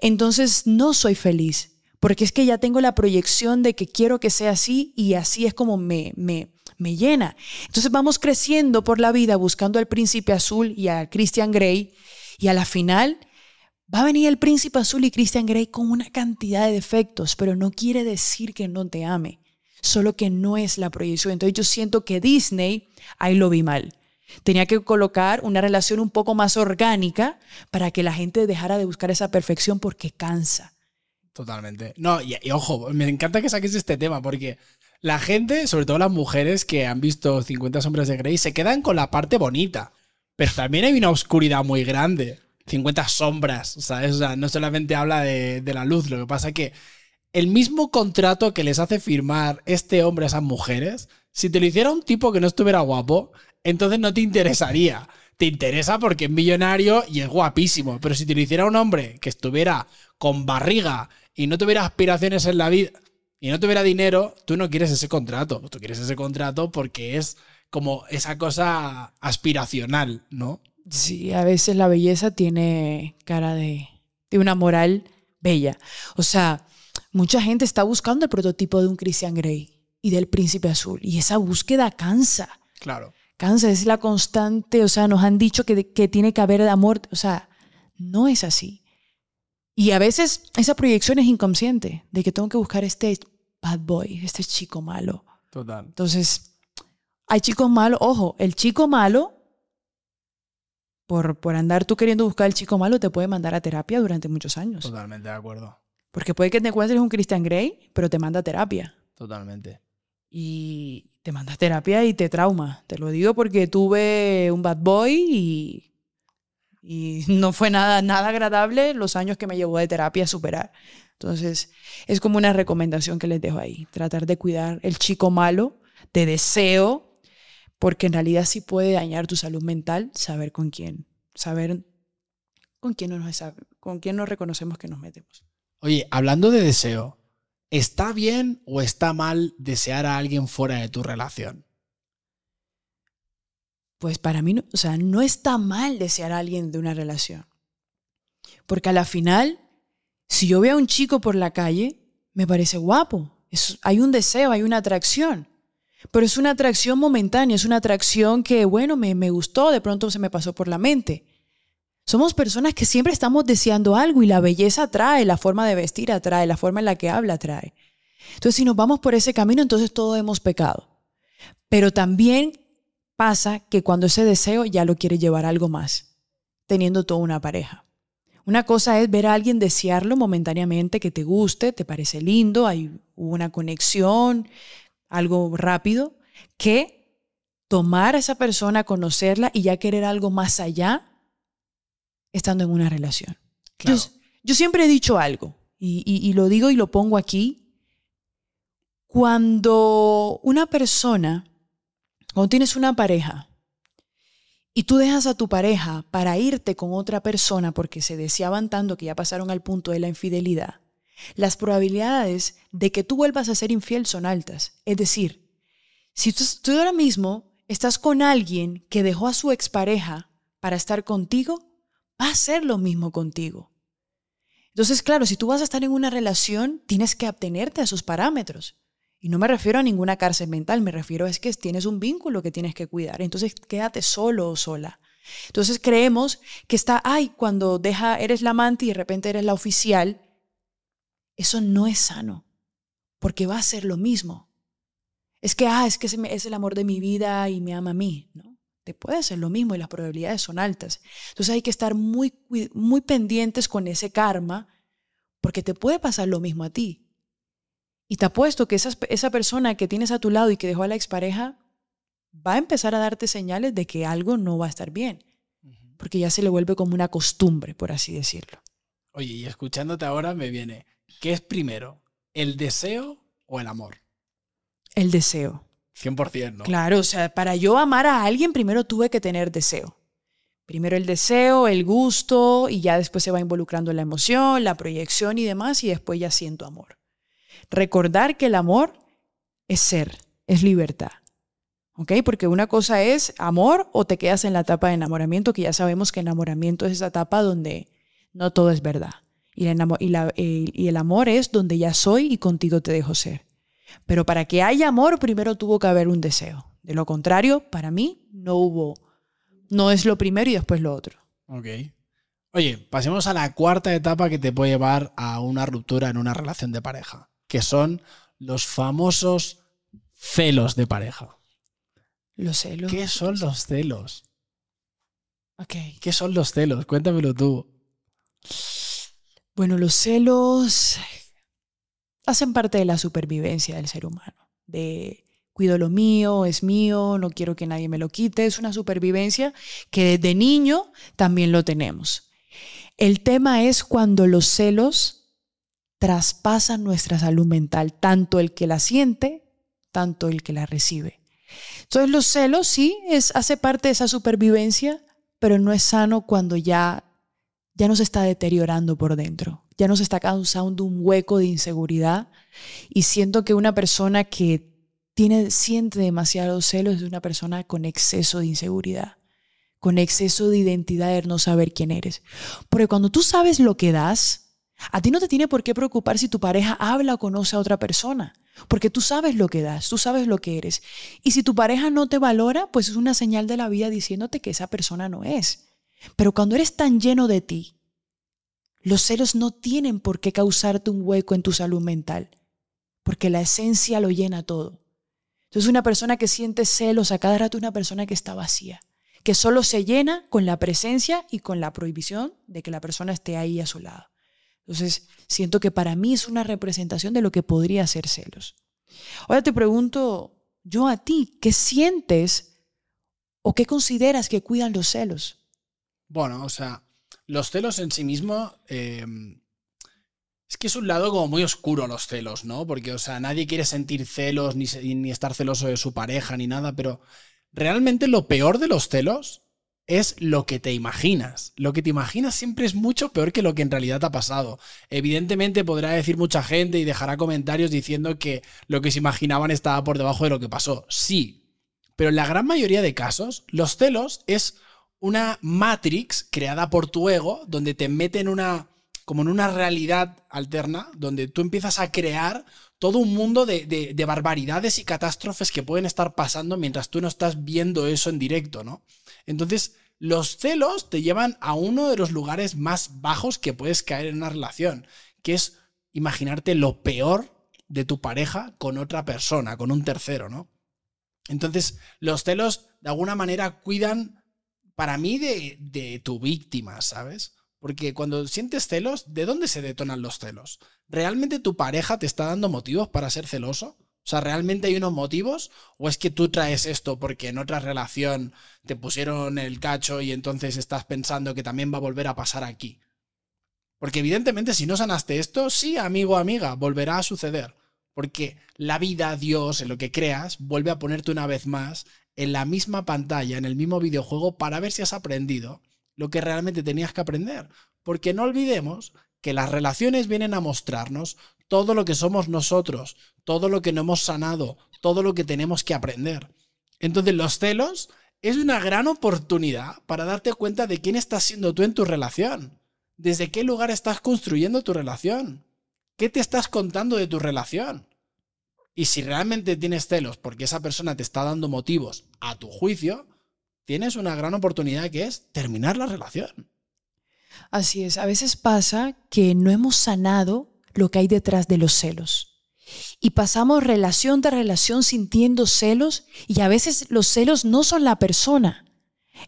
[SPEAKER 2] Entonces no soy feliz, porque es que ya tengo la proyección de que quiero que sea así y así es como me, me, me llena. Entonces vamos creciendo por la vida buscando al príncipe azul y a Christian Grey y a la final va a venir el príncipe azul y Christian Grey con una cantidad de defectos, pero no quiere decir que no te ame, solo que no es la proyección. Entonces yo siento que Disney ahí lo vi mal. Tenía que colocar una relación un poco más orgánica para que la gente dejara de buscar esa perfección porque cansa.
[SPEAKER 1] Totalmente. No, y, ojo, me encanta que saques este tema porque la gente, sobre todo las mujeres que han visto 50 sombras de Grey, se quedan con la parte bonita. Pero también hay una oscuridad muy grande. 50 sombras, ¿sabes? O sea, no solamente habla de, de la luz, lo que pasa es que el mismo contrato que les hace firmar este hombre a esas mujeres si te lo hiciera un tipo que no estuviera guapo, entonces no te interesaría. Te interesa porque es millonario y es guapísimo. Pero si te lo hiciera un hombre que estuviera con barriga y no tuviera aspiraciones en la vida y no tuviera dinero, tú no quieres ese contrato. Tú quieres ese contrato porque es como esa cosa aspiracional, ¿no?
[SPEAKER 2] Sí, a veces la belleza tiene cara de, de una moral bella. O sea, mucha gente está buscando el prototipo de un Christian Grey y del príncipe azul. Y esa búsqueda cansa.
[SPEAKER 1] Claro.
[SPEAKER 2] Cansa, es la constante, o sea, nos han dicho que, que tiene que haber amor, o sea, no es así. Y a veces esa proyección es inconsciente, de que tengo que buscar este bad boy, este chico malo.
[SPEAKER 1] Total.
[SPEAKER 2] Entonces, hay chicos malos, ojo, el chico malo, por, por andar tú queriendo buscar el chico malo, te puede mandar a terapia durante muchos años.
[SPEAKER 1] Totalmente de acuerdo.
[SPEAKER 2] Porque puede que te encuentres un Christian Grey, pero te manda a terapia.
[SPEAKER 1] Totalmente
[SPEAKER 2] y te mandas terapia y te trauma. Te lo digo porque tuve un bad boy y, y no fue nada, nada agradable los años que me llevó de terapia a superar. Entonces, es como una recomendación que les dejo ahí. Tratar de cuidar el chico malo, de deseo, porque en realidad sí puede dañar tu salud mental saber con quién, saber con quién no es, con quién nos reconocemos que nos metemos.
[SPEAKER 1] Oye, hablando de deseo, ¿está bien o está mal desear a alguien fuera de tu relación?
[SPEAKER 2] Pues para mí, o sea, no está mal desear a alguien de una relación. Porque a la final, si yo veo a un chico por la calle, me parece guapo. hay un deseo, hay una atracción. Pero es una atracción momentánea, es una atracción que, bueno, me, me gustó, de pronto se me pasó por la mente. Somos personas que siempre estamos deseando algo y la belleza atrae, la forma de vestir atrae, la forma en la que habla atrae. Entonces, si nos vamos por ese camino, entonces todos hemos pecado. Pero también pasa que cuando ese deseo ya lo quiere llevar algo más, teniendo toda una pareja. Una cosa es ver a alguien desearlo momentáneamente, que te guste, te parece lindo, hay una conexión, algo rápido, que tomar a esa persona, conocerla y ya querer algo más allá estando en una relación. Yo, siempre he dicho algo, y lo digo y lo pongo aquí, cuando una persona, cuando tienes una pareja, y tú dejas a tu pareja para irte con otra persona porque se deseaban tanto que ya pasaron al punto de la infidelidad, las probabilidades de que tú vuelvas a ser infiel son altas. Es decir, si tú, ahora mismo estás con alguien que dejó a su expareja para estar contigo, va a ser lo mismo contigo. Entonces, claro, si tú vas a estar en una relación, tienes que abstenerte a sus parámetros. Y no me refiero a ninguna cárcel mental, me refiero a es que tienes un vínculo que tienes que cuidar. Entonces quédate solo o sola. Entonces creemos que está, ay, cuando deja, eres la amante y de repente eres la oficial, eso no es sano, porque va a ser lo mismo. Es que, ah, es que es el amor de mi vida y me ama a mí, ¿no? Te puede ser lo mismo y las probabilidades son altas. Entonces hay que estar muy, muy pendientes con ese karma, porque te puede pasar lo mismo a ti. Y te apuesto que esa, esa persona que tienes a tu lado y que dejó a la expareja va a empezar a darte señales de que algo no va a estar bien, porque ya se le vuelve como una costumbre, por así decirlo.
[SPEAKER 1] Oye, y escuchándote ahora me viene, ¿qué es primero, el deseo o el amor?
[SPEAKER 2] El deseo.
[SPEAKER 1] 100%, ¿no?
[SPEAKER 2] Claro, o sea, para yo amar a alguien primero tuve que tener deseo. Primero el deseo, el gusto, y ya después se va involucrando la emoción, la proyección y demás, y después ya siento amor. Recordar que el amor es ser, es libertad. ¿Ok? Porque una cosa es amor o te quedas en la etapa de enamoramiento, que ya sabemos que enamoramiento es esa etapa donde no todo es verdad. Y, y el amor es donde ya soy y contigo te dejo ser. Pero para que haya amor, primero tuvo que haber un deseo. De lo contrario, para mí no hubo, no es lo primero y después lo otro.
[SPEAKER 1] Ok. Oye, pasemos a la cuarta etapa que te puede llevar a una ruptura en una relación de pareja que son los famosos celos de pareja.
[SPEAKER 2] Los celos.
[SPEAKER 1] ¿Qué son los celos?
[SPEAKER 2] Ok.
[SPEAKER 1] ¿Qué son los celos? Cuéntamelo tú.
[SPEAKER 2] Bueno, los celos hacen parte de la supervivencia del ser humano. De cuido lo mío, es mío, no quiero que nadie me lo quite. Es una supervivencia que desde niño también lo tenemos. El tema es cuando los celos traspasan nuestra salud mental, tanto el que la siente, tanto el que la recibe. Entonces los celos sí es, hace parte de esa supervivencia, pero no es sano cuando ya, ya nos está deteriorando por dentro, ya nos está causando un hueco de inseguridad y siento que una persona que tiene, siente demasiados celos es una persona con exceso de inseguridad, con exceso de identidad de no saber quién eres. Porque cuando tú sabes lo que das, a ti no te tiene por qué preocupar si tu pareja habla o conoce a otra persona, porque tú sabes lo que das, tú sabes lo que eres. Y si tu pareja no te valora, pues es una señal de la vida diciéndote que esa persona no es. Pero cuando eres tan lleno de ti, los celos no tienen por qué causarte un hueco en tu salud mental, porque la esencia lo llena todo. Entonces una persona que siente celos a cada rato es una persona que está vacía, que solo se llena con la presencia y con la prohibición de que la persona esté ahí a su lado. Entonces, siento que para mí es una representación de lo que podría ser celos. Ahora te pregunto yo a ti, ¿qué sientes o qué consideras que cuidan los celos?
[SPEAKER 1] Bueno, o sea, los celos en sí mismo... Eh, es que es un lado como muy oscuro los celos, ¿no? Porque, o sea, nadie quiere sentir celos ni, ni estar celoso de su pareja ni nada, pero realmente lo peor de los celos es lo que te imaginas. Lo que te imaginas siempre es mucho peor que lo que en realidad te ha pasado. Evidentemente podrá decir mucha gente y dejará comentarios diciendo que lo que se imaginaban estaba por debajo de lo que pasó. Sí, pero en la gran mayoría de casos, los celos es una matrix creada por tu ego donde te mete en una como en una realidad alterna donde tú empiezas a crear todo un mundo de, de, barbaridades y catástrofes que pueden estar pasando mientras tú no estás viendo eso en directo, ¿no? Entonces, los celos te llevan a uno de los lugares más bajos que puedes caer en una relación, que es imaginarte lo peor de tu pareja con otra persona, con un tercero, ¿no? Entonces, los celos de alguna manera cuidan, para mí, de, de tu víctima, ¿sabes? Porque cuando sientes celos, ¿de dónde se detonan los celos? ¿Realmente tu pareja te está dando motivos para ser celoso? O sea, ¿realmente hay unos motivos? ¿O es que tú traes esto porque en otra relación te pusieron el cacho y entonces estás pensando que también va a volver a pasar aquí? Porque evidentemente si no sanaste esto, sí, amigo, amiga, volverá a suceder. Porque la vida, Dios, en lo que creas, vuelve a ponerte una vez más en la misma pantalla, en el mismo videojuego, para ver si has aprendido lo que realmente tenías que aprender. Porque no olvidemos que las relaciones vienen a mostrarnos todo lo que somos nosotros, todo lo que no hemos sanado, todo lo que tenemos que aprender. Entonces los celos es una gran oportunidad para darte cuenta de quién estás siendo tú en tu relación, desde qué lugar estás construyendo tu relación, qué te estás contando de tu relación. Y si realmente tienes celos porque esa persona te está dando motivos a tu juicio, tienes una gran oportunidad que es terminar la relación.
[SPEAKER 2] Así es, a veces pasa que no hemos sanado lo que hay detrás de los celos. Y pasamos relación de relación sintiendo celos y a veces los celos no son la persona.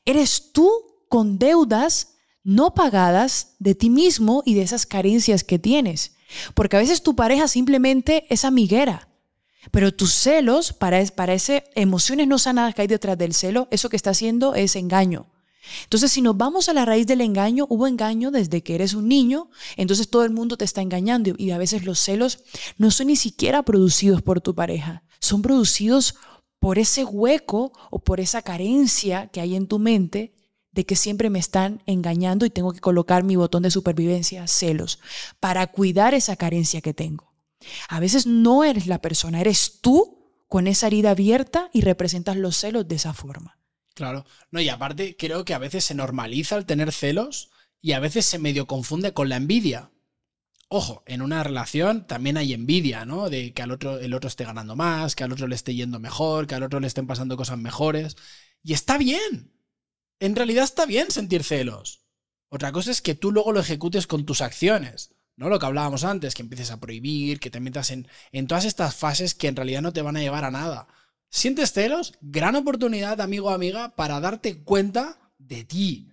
[SPEAKER 2] Eres tú con deudas no pagadas de ti mismo y de esas carencias que tienes. Porque a veces tu pareja simplemente es amiguera. Pero tus celos, para, para esas emociones no sanadas que hay detrás del celo, eso que está haciendo es engaño. Entonces, si nos vamos a la raíz del engaño, hubo engaño desde que eres un niño, entonces todo el mundo te está engañando y a veces los celos no son ni siquiera producidos por tu pareja, son producidos por ese hueco o por esa carencia que hay en tu mente de que siempre me están engañando y tengo que colocar mi botón de supervivencia, celos, para cuidar esa carencia que tengo. A veces no eres la persona, eres tú con esa herida abierta y representas los celos de esa forma.
[SPEAKER 1] Claro. No, y aparte creo que a veces se normaliza el tener celos y a veces se medio confunde con la envidia. Ojo, en una relación también hay envidia, ¿no? De que al otro, el otro esté ganando más, que al otro le esté yendo mejor, que al otro le estén pasando cosas mejores. Y está bien. En realidad está bien sentir celos. Otra cosa es que tú luego lo ejecutes con tus acciones. ¿no? Lo que hablábamos antes, que empieces a prohibir, que te metas en, en todas estas fases que en realidad no te van a llevar a nada. ¿Sientes celos? Gran oportunidad, amigo o amiga, para darte cuenta de ti.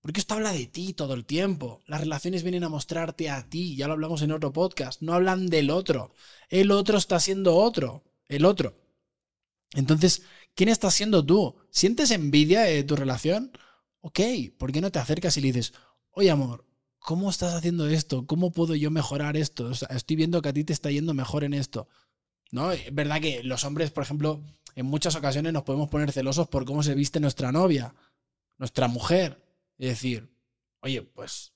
[SPEAKER 1] Porque esto habla de ti todo el tiempo. Las relaciones vienen a mostrarte a ti, ya lo hablamos en otro podcast. No hablan del otro. El otro está siendo otro. El otro. Entonces, ¿quién está siendo tú? ¿Sientes envidia de tu relación? Ok, ¿por qué no te acercas y le dices, oye amor, ¿cómo estás haciendo esto? ¿Cómo puedo yo mejorar esto? estoy viendo que a ti te está yendo mejor en esto. ¿No? Es verdad que los hombres, por ejemplo, en muchas ocasiones nos podemos poner celosos por cómo se viste nuestra novia, nuestra mujer. Es decir, oye, pues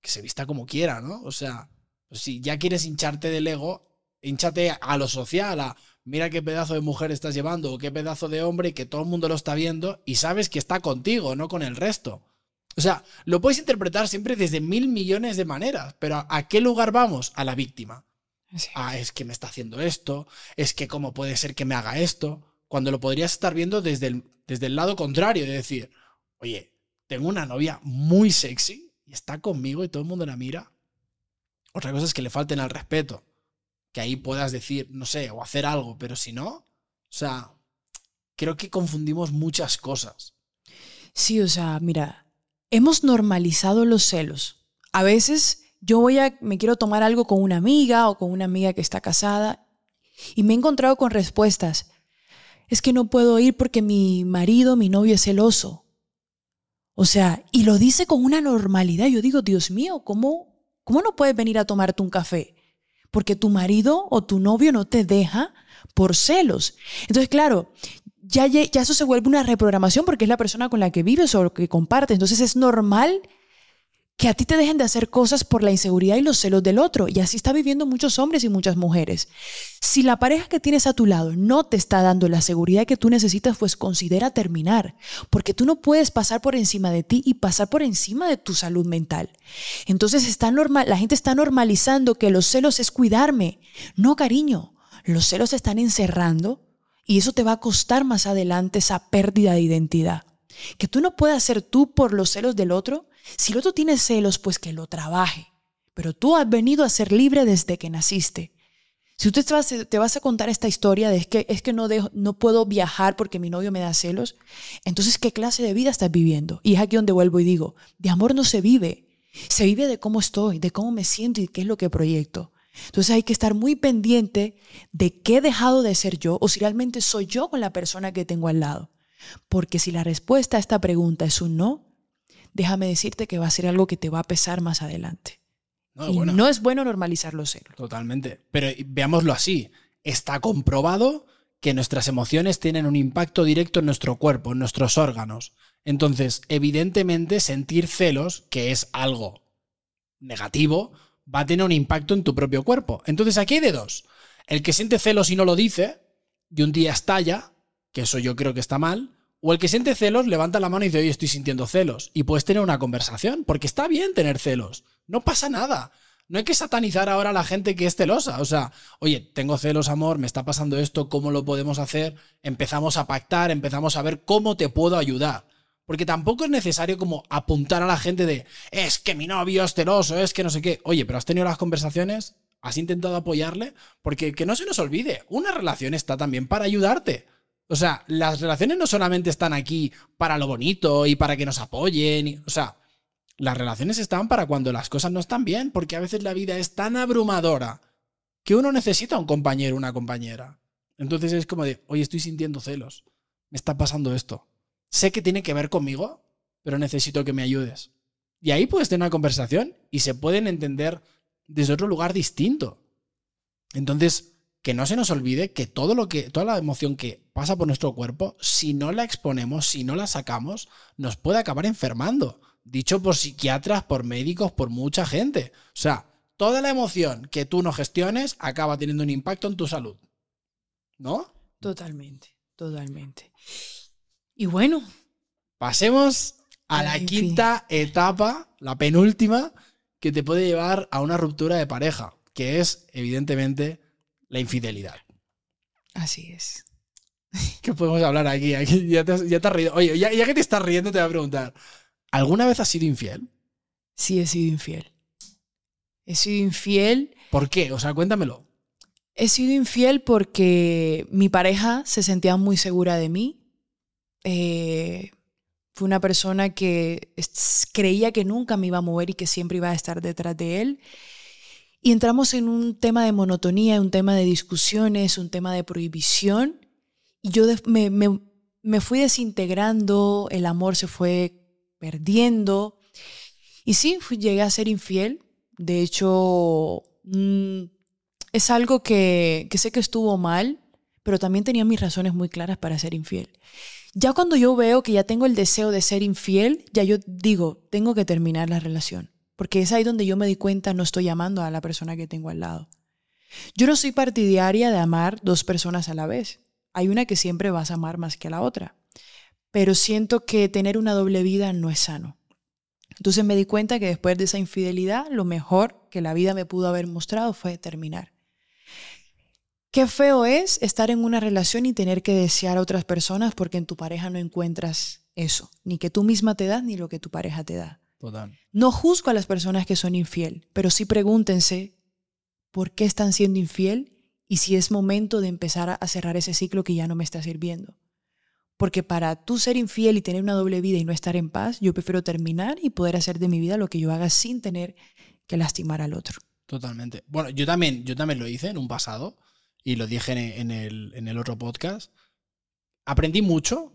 [SPEAKER 1] que se vista como quiera, ¿no? O sea, pues si ya quieres hincharte del ego, hinchate a lo social, a mira qué pedazo de mujer estás llevando o qué pedazo de hombre que todo el mundo lo está viendo y sabes que está contigo, no con el resto. O sea, lo puedes interpretar siempre desde mil millones de maneras, pero ¿a qué lugar vamos? A la víctima. Ah, es que me está haciendo esto, es que cómo puede ser que me haga esto, cuando lo podrías estar viendo desde el, desde el lado contrario, de decir, oye, tengo una novia muy sexy y está conmigo y todo el mundo la mira. Otra cosa es que le falten al respeto, que ahí puedas decir, no sé, o hacer algo, pero si no, o sea, creo que confundimos muchas cosas.
[SPEAKER 2] Sí, o sea, mira, hemos normalizado los celos. A veces yo voy a, me quiero tomar algo con una amiga o con una amiga que está casada y me he encontrado con respuestas. Es que no puedo ir porque mi marido, mi novio es celoso. O sea, y lo dice con una normalidad. Yo digo, Dios mío, ¿cómo, cómo no puedes venir a tomarte un café? Porque tu marido o tu novio no te deja por celos. Entonces, claro, ya, ya eso se vuelve una reprogramación porque es la persona con la que vives o que compartes. Entonces es normal que a ti te dejen de hacer cosas por la inseguridad y los celos del otro. Y así está viviendo muchos hombres y muchas mujeres. Si la pareja que tienes a tu lado no te está dando la seguridad que tú necesitas, pues considera terminar. Porque tú no puedes pasar por encima de ti y pasar por encima de tu salud mental. Entonces está normal, la gente está normalizando que los celos es cuidarme. No, cariño. Los celos están encerrando y eso te va a costar más adelante esa pérdida de identidad. Que tú no puedas ser tú por los celos del otro si el otro tiene celos, pues que lo trabaje. Pero tú has venido a ser libre desde que naciste. Si tú te vas, a contar esta historia de que es que no, no puedo viajar porque mi novio me da celos, entonces ¿qué clase de vida estás viviendo? Y es aquí donde vuelvo y digo, de amor no se vive, se vive de cómo estoy, de cómo me siento y qué es lo que proyecto. Entonces hay que estar muy pendiente de qué he dejado de ser yo o si realmente soy yo con la persona que tengo al lado. Porque si la respuesta a esta pregunta es un no, déjame decirte que va a ser algo que te va a pesar más adelante. No, y no es bueno normalizar los celos.
[SPEAKER 1] Totalmente. Pero veámoslo así. Está comprobado que nuestras emociones tienen un impacto directo en nuestro cuerpo, en nuestros órganos. Entonces, evidentemente, sentir celos, que es algo negativo, va a tener un impacto en tu propio cuerpo. Entonces, aquí hay de dos. El que siente celos y no lo dice, y un día estalla, que eso yo creo que está mal, o el que siente celos levanta la mano y dice, oye, estoy sintiendo celos. Y puedes tener una conversación, porque está bien tener celos. No pasa nada. No hay que satanizar ahora a la gente que es celosa. O sea, oye, tengo celos, amor, me está pasando esto, ¿cómo lo podemos hacer? Empezamos a pactar, empezamos a ver cómo te puedo ayudar. Porque tampoco es necesario como apuntar a la gente de, es que mi novio es celoso, es que no sé qué. Oye, pero has tenido las conversaciones, has intentado apoyarle, porque que no se nos olvide, una relación está también para ayudarte. O sea, las relaciones no solamente están aquí para lo bonito y para que nos apoyen. O sea, las relaciones están para cuando las cosas no están bien, porque a veces la vida es tan abrumadora que uno necesita un compañero, una compañera. Entonces es como de, oye, estoy sintiendo celos, me está pasando esto. Sé que tiene que ver conmigo, pero necesito que me ayudes. Y ahí puedes tener una conversación y se pueden entender desde otro lugar distinto. Entonces, que no se nos olvide que todo lo que, toda la emoción que pasa por nuestro cuerpo, si no la exponemos, si no la sacamos, nos puede acabar enfermando. Dicho por psiquiatras, por médicos, por mucha gente. O sea, toda la emoción que tú no gestiones acaba teniendo un impacto en tu salud. ¿No?
[SPEAKER 2] Totalmente, totalmente. Y bueno.
[SPEAKER 1] Pasemos a la quinta etapa, la penúltima, que te puede llevar a una ruptura de pareja, que es, evidentemente, la infidelidad.
[SPEAKER 2] Así es.
[SPEAKER 1] ¿Qué podemos hablar aquí? ya, te, has rido. Oye, ya, que te estás riendo, te voy a preguntar. ¿Alguna vez has sido infiel?
[SPEAKER 2] Sí, he sido infiel. He sido infiel.
[SPEAKER 1] ¿Por qué? O sea, cuéntamelo.
[SPEAKER 2] He sido infiel porque mi pareja se sentía muy segura de mí. Eh, fue una persona que creía que nunca me iba a mover y que siempre iba a estar detrás de él. Y entramos en un tema de monotonía, un tema de discusiones, un tema de prohibición. Y yo me, me, fui desintegrando, el amor se fue perdiendo. Y sí, llegué a ser infiel. De hecho, mm, es algo que, que sé que estuvo mal, pero también tenía mis razones muy claras para ser infiel. Ya cuando yo veo que ya tengo el deseo de ser infiel, ya yo digo, tengo que terminar la relación. Porque es ahí donde yo me di cuenta, no estoy amando a la persona que tengo al lado. Yo no soy partidaria de amar dos personas a la vez. Hay una que siempre vas a amar más que a la otra. Pero siento que tener una doble vida no es sano. Entonces me di cuenta que después de esa infidelidad, lo mejor que la vida me pudo haber mostrado fue terminar. Qué feo es estar en una relación y tener que desear a otras personas porque en tu pareja no encuentras eso, ni que tú misma te das ni lo que tu pareja te da. No juzgo a las personas que son infiel, pero sí pregúntense por qué están siendo infiel y si es momento de empezar a cerrar ese ciclo que ya no me está sirviendo. Porque para tú ser infiel y tener una doble vida y no estar en paz, yo prefiero terminar y poder hacer de mi vida lo que yo haga sin tener que lastimar al otro.
[SPEAKER 1] Totalmente. Bueno, yo también, yo también lo hice en un pasado y lo dije en el, en el otro podcast. Aprendí mucho,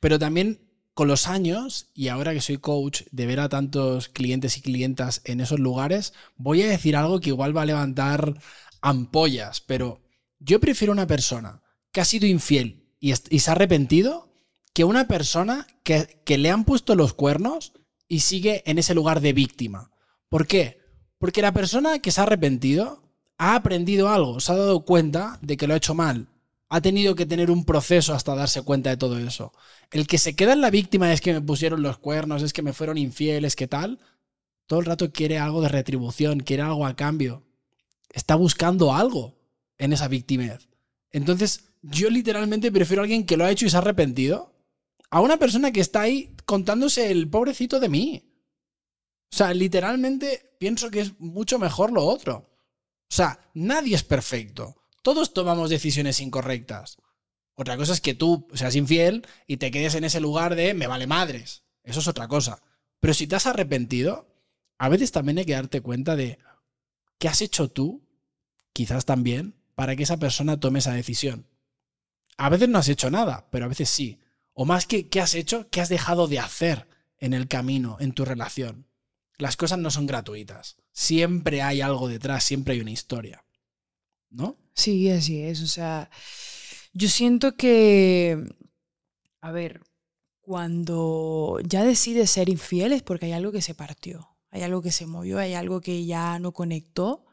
[SPEAKER 1] pero también con los años, y ahora que soy coach, de ver a tantos clientes y clientas en esos lugares, voy a decir algo que igual va a levantar ampollas, pero yo prefiero una persona que ha sido infiel y, se ha arrepentido que una persona que, que le han puesto los cuernos y sigue en ese lugar de víctima. ¿Por qué? Porque la persona que se ha arrepentido ha aprendido algo, se ha dado cuenta de que lo ha hecho mal, ha tenido que tener un proceso hasta darse cuenta de todo eso. El que se queda en la víctima es que me pusieron los cuernos, es que me fueron infieles, ¿qué tal? Todo el rato quiere algo de retribución, quiere algo a cambio. Está buscando algo en esa victimez. Entonces, yo literalmente prefiero a alguien que lo ha hecho y se ha arrepentido a una persona que está ahí contándose el pobrecito de mí. O sea, literalmente pienso que es mucho mejor lo otro. O sea, nadie es perfecto. Todos tomamos decisiones incorrectas. Otra cosa es que tú seas infiel y te quedes en ese lugar de me vale madres. Eso es otra cosa. Pero si te has arrepentido, a veces también hay que darte cuenta de qué has hecho tú, quizás también, para que esa persona tome esa decisión. A veces no has hecho nada, pero a veces sí. O más que qué has hecho, qué has dejado de hacer en el camino, en tu relación. Las cosas no son gratuitas. Siempre hay algo detrás, siempre hay una historia. ¿No?
[SPEAKER 2] Sí, así es. O sea, yo siento que, a ver, cuando ya decides ser infiel es porque hay algo que se partió, hay algo que se movió, hay algo que ya no conectó.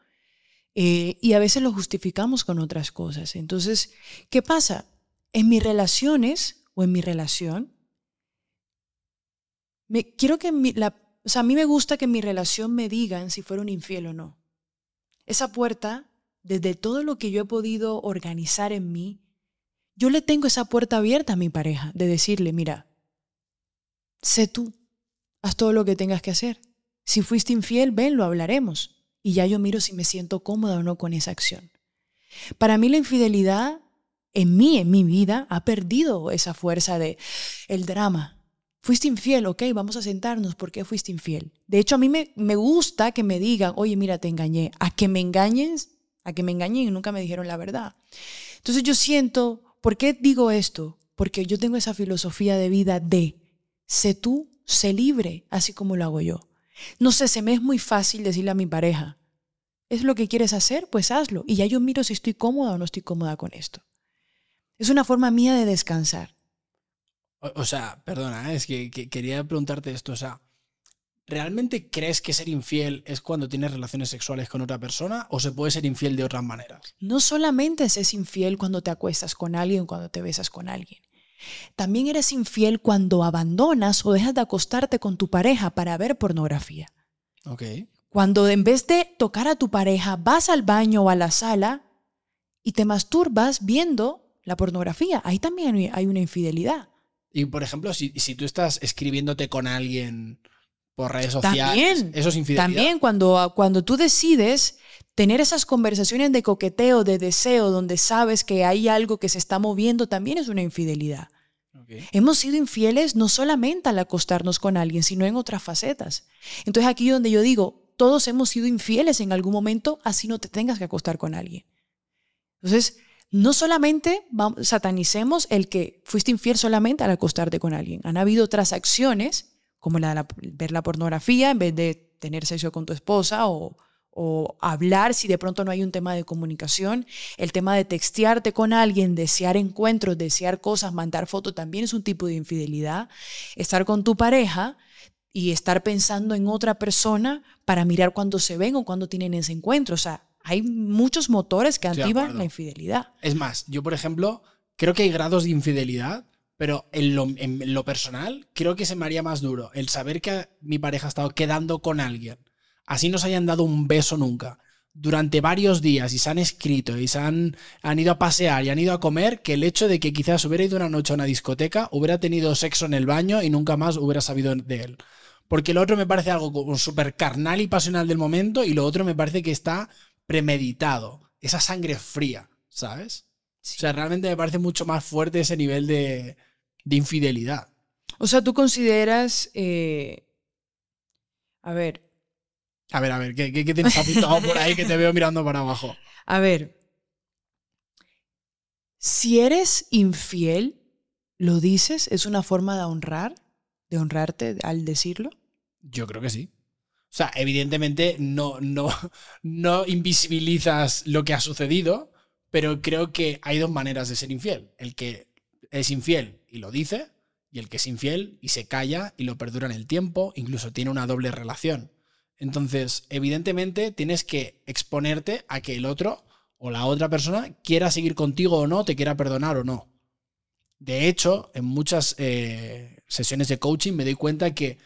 [SPEAKER 2] Eh, y a veces lo justificamos con otras cosas. Entonces, ¿qué pasa? En mis relaciones o en mi relación, me, quiero que la, o sea, a mí me gusta que en mi relación me digan si fueron infiel o no. Esa puerta desde todo lo que yo he podido organizar en mí, yo le tengo esa puerta abierta a mi pareja, de decirle, mira, sé tú, haz todo lo que tengas que hacer. Si fuiste infiel, ven, lo hablaremos. Y ya yo miro si me siento cómoda o no con esa acción. Para mí la infidelidad en mí, en mi vida, ha perdido esa fuerza de el drama. Fuiste infiel, ok, vamos a sentarnos, ¿por qué fuiste infiel? De hecho, a mí me, me gusta que me digan, oye, mira, te engañé. A que me engañes, a que me engañen y nunca me dijeron la verdad. Entonces yo siento, ¿por qué digo esto? Porque yo tengo esa filosofía de vida de, sé tú, sé libre, así como lo hago yo. No sé, se me es muy fácil decirle a mi pareja, ¿es lo que quieres hacer? Pues hazlo. Y ya yo miro si estoy cómoda o no estoy cómoda con esto. Es una forma mía de descansar.
[SPEAKER 1] O, sea, perdona, es que, que, quería preguntarte esto. O sea, ¿realmente crees que ser infiel es cuando tienes relaciones sexuales con otra persona o se puede ser infiel de otras maneras?
[SPEAKER 2] No solamente es infiel cuando te acuestas con alguien o cuando te besas con alguien. También eres infiel cuando abandonas o dejas de acostarte con tu pareja para ver pornografía.
[SPEAKER 1] Ok.
[SPEAKER 2] Cuando en vez de tocar a tu pareja vas al baño o a la sala y te masturbas viendo la pornografía, ahí también hay una infidelidad.
[SPEAKER 1] Y por ejemplo, si, si tú estás escribiéndote con alguien por redes sociales.
[SPEAKER 2] También,
[SPEAKER 1] eso es infidelidad.
[SPEAKER 2] También cuando, cuando tú decides tener esas conversaciones de coqueteo, de deseo, donde sabes que hay algo que se está moviendo, también es una infidelidad. Hemos sido infieles no solamente al acostarnos con alguien, sino en otras facetas. Entonces aquí donde yo digo, todos hemos sido infieles en algún momento, así no te tengas que acostar con alguien. Entonces, no solamente satanicemos el que fuiste infiel solamente al acostarte con alguien. Han habido otras acciones como la, ver la pornografía en vez de tener sexo con tu esposa o, o hablar si de pronto no hay un tema de comunicación. El tema de textearte con alguien, desear encuentros, desear cosas, mandar fotos, también es un tipo de infidelidad. Estar con tu pareja y estar pensando en otra persona para mirar cuándo se ven o cuándo tienen ese encuentro. O sea, hay muchos motores que activan la infidelidad.
[SPEAKER 1] Es más, yo por ejemplo, creo que hay grados de infidelidad pero en lo, personal, creo que se me haría más duro el saber que mi pareja ha estado quedando con alguien. Así no se hayan dado un beso nunca. Durante varios días y se han escrito y se han, han ido a pasear y han ido a comer, que el hecho de que quizás hubiera ido una noche a una discoteca, hubiera tenido sexo en el baño y nunca más hubiera sabido de él. Porque lo otro me parece algo súper carnal y pasional del momento y lo otro me parece que está premeditado. Esa sangre fría, ¿sabes? O sea, realmente me parece mucho más fuerte ese nivel de, de infidelidad.
[SPEAKER 2] O sea, tú consideras. Eh, a ver.
[SPEAKER 1] A ver, a ver, ¿qué, qué, tienes apuntado por ahí que te veo mirando para abajo?
[SPEAKER 2] A ver. Si eres infiel, ¿lo dices? ¿Es una forma de honrar? ¿De honrarte al decirlo?
[SPEAKER 1] Yo creo que sí. O sea, evidentemente no, no, no invisibilizas lo que ha sucedido, pero creo que hay dos maneras de ser infiel. El que es infiel y lo dice, y el que es infiel y se calla y lo perdura en el tiempo, incluso tiene una doble relación. Entonces, evidentemente, tienes que exponerte a que el otro o la otra persona quiera seguir contigo o no, te quiera perdonar o no. De hecho, en muchas eh, sesiones de coaching me doy cuenta que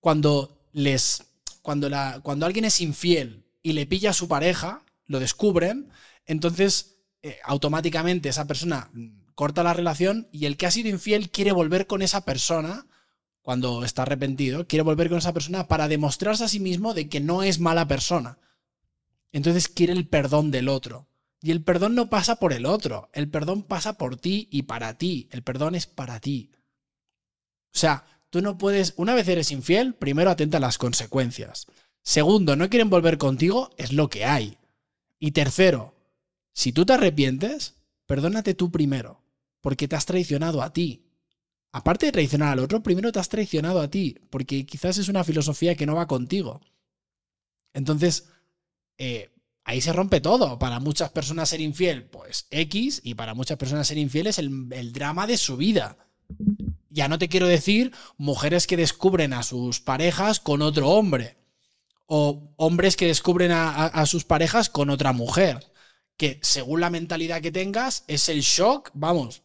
[SPEAKER 1] cuando les. Cuando, la, cuando alguien es infiel y le pilla a su pareja, lo descubren, entonces eh, automáticamente esa persona corta la relación y el que ha sido infiel quiere volver con esa persona cuando está arrepentido, quiere volver con esa persona para demostrarse a sí mismo de que no es mala persona. Entonces quiere el perdón del otro. Y el perdón no pasa por el otro, el perdón pasa por ti y para ti, el perdón es para ti. O sea, tú no puedes, una vez eres infiel, primero atenta a las consecuencias. Segundo, no quieren volver contigo, es lo que hay. Y tercero, si tú te arrepientes, perdónate tú primero porque te has traicionado a ti. Aparte de traicionar al otro, primero te has traicionado a ti, porque quizás es una filosofía que no va contigo. Entonces, eh, ahí se rompe todo. Para muchas personas ser infiel, pues X, y para muchas personas ser infiel es el, drama de su vida. Ya no te quiero decir mujeres que descubren a sus parejas con otro hombre, o hombres que descubren a sus parejas con otra mujer, que según la mentalidad que tengas, es el shock, vamos,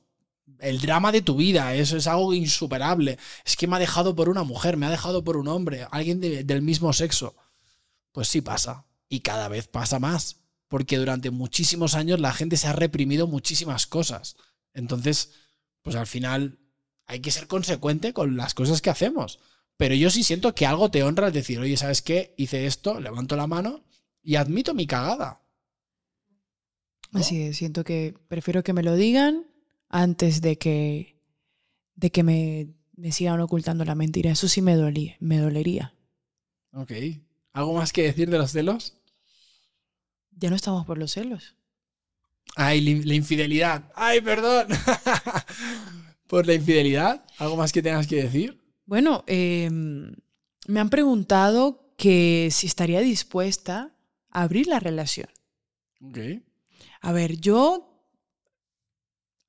[SPEAKER 1] el drama de tu vida, eso es algo insuperable. Es que me ha dejado por una mujer, me ha dejado por un hombre, alguien del mismo sexo. Pues sí pasa, y cada vez pasa más, porque durante muchísimos años la gente se ha reprimido muchísimas cosas. Entonces, pues al final hay que ser consecuente con las cosas que hacemos. Pero yo sí siento que algo te honra al decir, oye, ¿sabes qué? Hice esto, levanto la mano y admito mi cagada.
[SPEAKER 2] Así es, siento que prefiero que me lo digan antes de que, de que me, me sigan ocultando la mentira. Eso sí me, dolía, me dolería.
[SPEAKER 1] Ok. ¿Algo más que decir de los celos?
[SPEAKER 2] Ya no estamos por los celos.
[SPEAKER 1] Ay, la infidelidad. Ay, perdón. por la infidelidad. ¿Algo más que tengas que decir?
[SPEAKER 2] Bueno, em, me han preguntado que si estaría dispuesta a abrir la relación.
[SPEAKER 1] Ok.
[SPEAKER 2] A ver, yo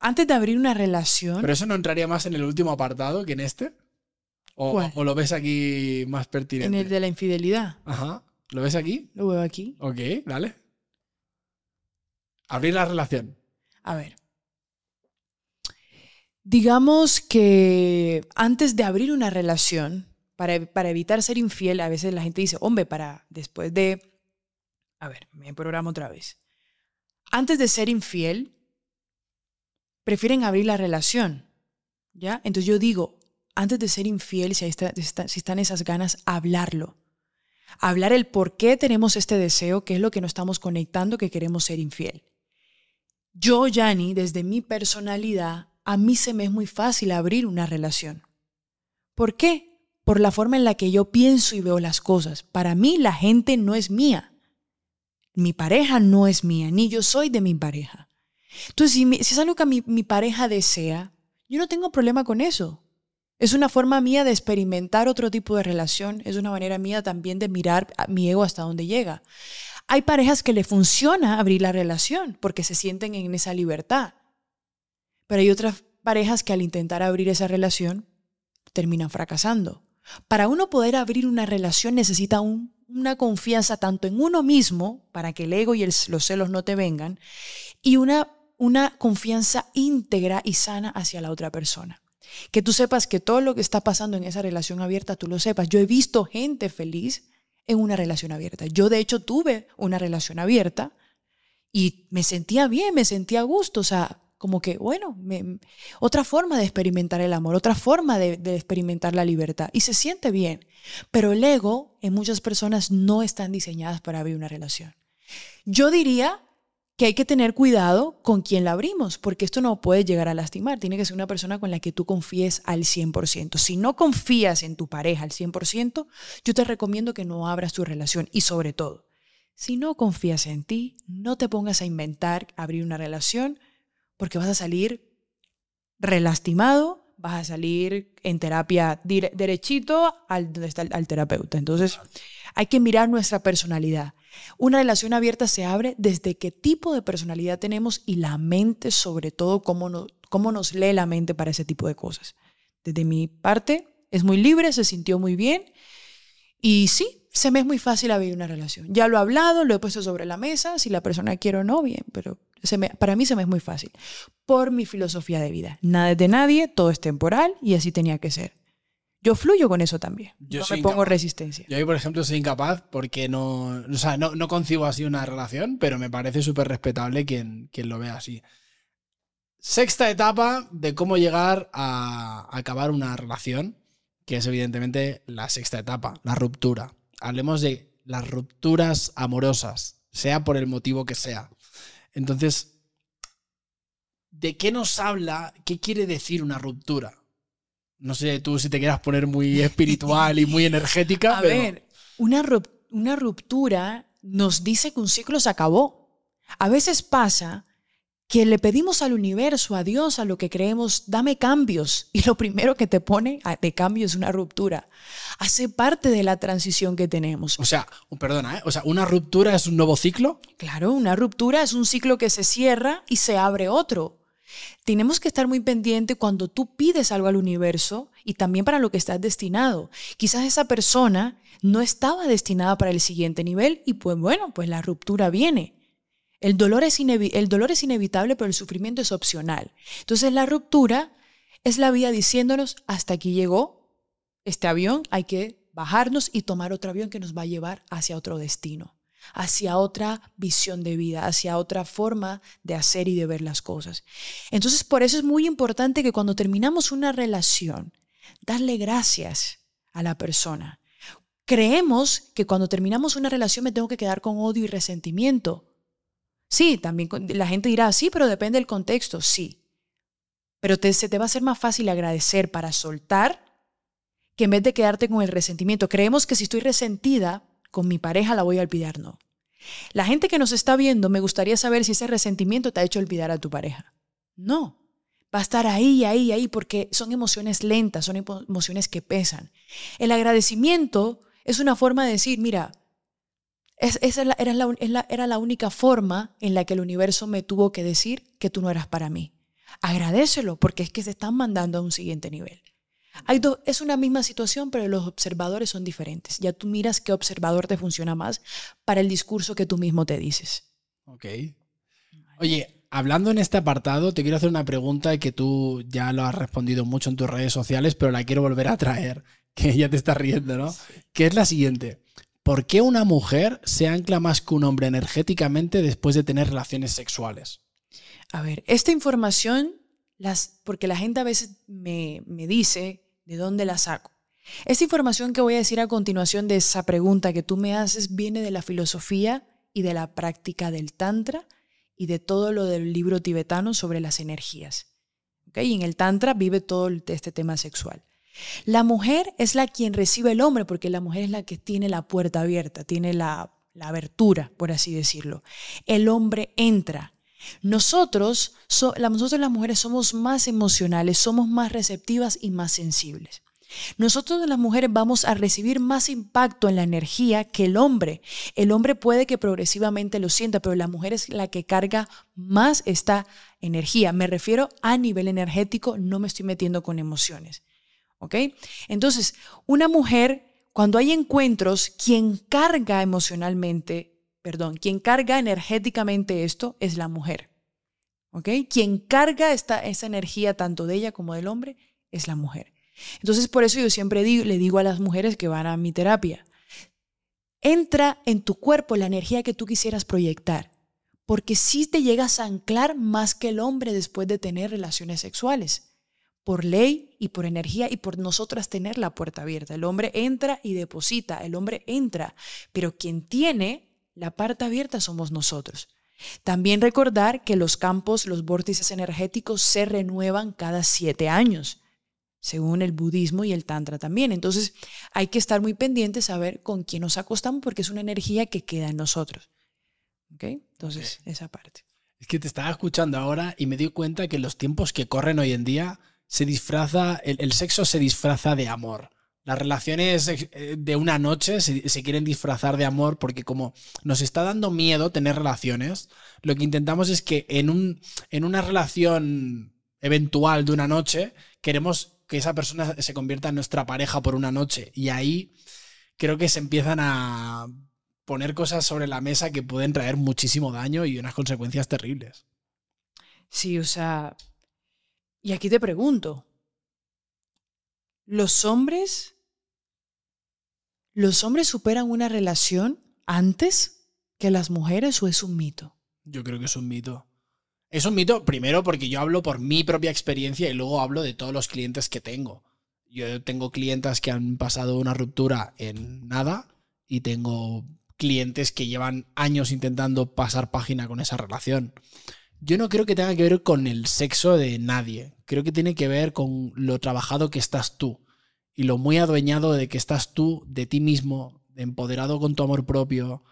[SPEAKER 2] antes de abrir una relación.
[SPEAKER 1] ¿Pero eso no entraría más en el último apartado que en este? ¿O, ¿o lo ves aquí más pertinente?
[SPEAKER 2] En el de la infidelidad.
[SPEAKER 1] Ajá. ¿Lo ves aquí?
[SPEAKER 2] Lo veo aquí.
[SPEAKER 1] Ok, dale. Abrir la relación.
[SPEAKER 2] A ver. Digamos que antes de abrir una relación, para, para, evitar ser infiel, a veces la gente dice, hombre, para después de... A ver, me programa otra vez. Antes de ser infiel, prefieren abrir la relación. ¿Ya? Entonces yo digo, antes de ser infiel, si, está, si están esas ganas, hablarlo. Hablar el por qué tenemos este deseo, qué es lo que nos estamos conectando, que queremos ser infiel. Yo, Yanni, desde mi personalidad, a mí se me es muy fácil abrir una relación. ¿Por qué? Por la forma en la que yo pienso y veo las cosas. Para mí la gente no es mía. Mi pareja no es mía, ni yo soy de mi pareja. Entonces, si, es algo que mi, mi pareja desea, yo no tengo problema con eso. Es una forma mía de experimentar otro tipo de relación, es una manera mía también de mirar a mi ego hasta dónde llega. Hay parejas que le funciona abrir la relación porque se sienten en esa libertad. Pero hay otras parejas que al intentar abrir esa relación terminan fracasando. Para uno poder abrir una relación necesita una confianza tanto en uno mismo, para que el ego y los celos no te vengan, y una una confianza íntegra y sana hacia la otra persona. Que tú sepas que todo lo que está pasando en esa relación abierta, tú lo sepas. Yo he visto gente feliz en una relación abierta. Yo de hecho tuve una relación abierta y me sentía bien, me sentía a gusto. O sea, como que, bueno, otra forma de experimentar el amor, otra forma de, experimentar la libertad. Y se siente bien. Pero el ego en muchas personas no están diseñadas para abrir una relación. Yo diría que hay que tener cuidado con quién la abrimos, porque esto no puede llegar a lastimar. Tiene que ser una persona con la que tú confíes al 100%. Si no confías en tu pareja al 100%, yo te recomiendo que no abras tu relación. Y sobre todo, si no confías en ti, no te pongas a inventar abrir una relación, porque vas a salir relastimado, vas a salir en terapia derechito al, donde está al terapeuta. Entonces, hay que mirar nuestra personalidad. Una relación abierta se abre desde qué tipo de personalidad tenemos y la mente, sobre todo, cómo, cómo nos lee la mente para ese tipo de cosas. Desde mi parte, es muy libre, se sintió muy bien y sí, se me es muy fácil abrir una relación. Ya lo he hablado, lo he puesto sobre la mesa, si la persona quiere o no, bien, pero se me, para mí se me es muy fácil por mi filosofía de vida. Nada es de nadie, todo es temporal y así tenía que ser. Yo fluyo con eso también. Yo no me pongo resistencia.
[SPEAKER 1] Yo ahí, por ejemplo, soy incapaz porque no, o sea, no, no concibo así una relación, pero me parece súper respetable quien, quien lo vea así. Sexta etapa de cómo llegar a acabar una relación, que es evidentemente la sexta etapa, la ruptura. Hablemos de las rupturas amorosas, sea por el motivo que sea. Entonces, ¿de qué nos habla? ¿Qué quiere decir una ruptura? No sé tú si te quieras poner muy espiritual y muy energética.
[SPEAKER 2] A ver, una, una ruptura nos dice que un ciclo se acabó. A veces pasa que le pedimos al universo, a Dios, a lo que creemos, dame cambios. Y lo primero que te pone de cambio es una ruptura. Hace parte de la transición que tenemos.
[SPEAKER 1] O sea, perdona, ¿eh? o sea, ¿una ruptura es un nuevo ciclo?
[SPEAKER 2] Claro, una ruptura es un ciclo que se cierra y se abre otro. Tenemos que estar muy pendiente cuando tú pides algo al universo y también para lo que estás destinado. Quizás esa persona no estaba destinada para el siguiente nivel y pues bueno, pues la ruptura viene. El dolor es, el dolor es inevitable, pero el sufrimiento es opcional. Entonces la ruptura es la vida diciéndonos, hasta aquí llegó este avión, hay que bajarnos y tomar otro avión que nos va a llevar hacia otro destino hacia otra visión de vida, hacia otra forma de hacer y de ver las cosas. Entonces, por eso es muy importante que cuando terminamos una relación, darle gracias a la persona. Creemos que cuando terminamos una relación me tengo que quedar con odio y resentimiento. Sí, también la gente dirá, sí, pero depende del contexto, sí. Pero se te va a hacer más fácil agradecer para soltar que en vez de quedarte con el resentimiento. Creemos que si estoy resentida, con mi pareja la voy a olvidar, no. La gente que nos está viendo, me gustaría saber si ese resentimiento te ha hecho olvidar a tu pareja. No, va a estar ahí, ahí, ahí, porque son emociones lentas, son emociones que pesan. El agradecimiento es una forma de decir, mira, esa era la, era la única forma en la que el universo me tuvo que decir que tú no eras para mí. Agradecelo, porque es que se están mandando a un siguiente nivel es una misma situación, pero los observadores son diferentes. Ya tú miras qué observador te funciona más para el discurso que tú mismo te dices.
[SPEAKER 1] Ok. Oye, hablando en este apartado, te quiero hacer una pregunta que tú ya lo has respondido mucho en tus redes sociales, pero la quiero volver a traer, que ya te estás riendo, ¿no? Que es la siguiente. ¿Por qué una mujer se ancla más que un hombre energéticamente después de tener relaciones sexuales?
[SPEAKER 2] A ver, esta información, porque la gente a veces me, me dice ¿De dónde la saco? Esta información que voy a decir a continuación de esa pregunta que tú me haces viene de la filosofía y de la práctica del Tantra y de todo lo del libro tibetano sobre las energías. Y en el Tantra vive todo este tema sexual. La mujer es la quien recibe el hombre porque la mujer es la que tiene la puerta abierta, tiene la, abertura, por así decirlo. El hombre entra. Nosotros, las mujeres somos más emocionales, somos más receptivas y más sensibles. Nosotros las mujeres vamos a recibir más impacto en la energía que el hombre. El hombre puede que progresivamente lo sienta, pero la mujer es la que carga más esta energía. Me refiero a nivel energético, no me estoy metiendo con emociones. ¿Ok? Entonces, una mujer, cuando hay encuentros, quien carga emocionalmente perdón, quien carga energéticamente esto es la mujer. ¿Ok? Quien carga esta, esa energía tanto de ella como del hombre es la mujer. Entonces, por eso yo siempre le digo a las mujeres que van a mi terapia, entra en tu cuerpo la energía que tú quisieras proyectar, porque si te llegas a anclar más que el hombre después de tener relaciones sexuales, por ley y por energía y por nosotras tener la puerta abierta. El hombre entra y deposita, el hombre entra, pero quien tiene la parte abierta somos nosotros. También recordar que los campos, los vórtices energéticos se renuevan cada siete años, según el budismo y el tantra también. Entonces hay que estar muy pendientes a ver con quién nos acostamos porque es una energía que queda en nosotros. ¿Ok? Entonces, esa parte.
[SPEAKER 1] Es que te estaba escuchando ahora y me di cuenta que en los tiempos que corren hoy en día se disfraza, el sexo se disfraza de amor. Las relaciones eh, de una noche se, quieren disfrazar de amor porque como nos está dando miedo tener relaciones, lo que intentamos es que en, un, en una relación eventual de una noche, queremos que esa persona se convierta en nuestra pareja por una noche. Y ahí creo que se empiezan a poner cosas sobre la mesa que pueden traer muchísimo daño y unas consecuencias terribles.
[SPEAKER 2] Sí, o sea, y aquí te pregunto, ¿los hombres, los hombres superan una relación antes que las mujeres o es un mito?
[SPEAKER 1] Yo creo que es un mito. Es un mito, primero porque yo hablo por mi propia experiencia y luego hablo de todos los clientes que tengo. Yo tengo clientes que han pasado una ruptura en nada y tengo clientes que llevan años intentando pasar página con esa relación. Yo no creo que tenga que ver con el sexo de nadie. Creo que tiene que ver con lo trabajado que estás tú y lo muy adueñado de que estás tú de ti mismo, empoderado con tu amor propio,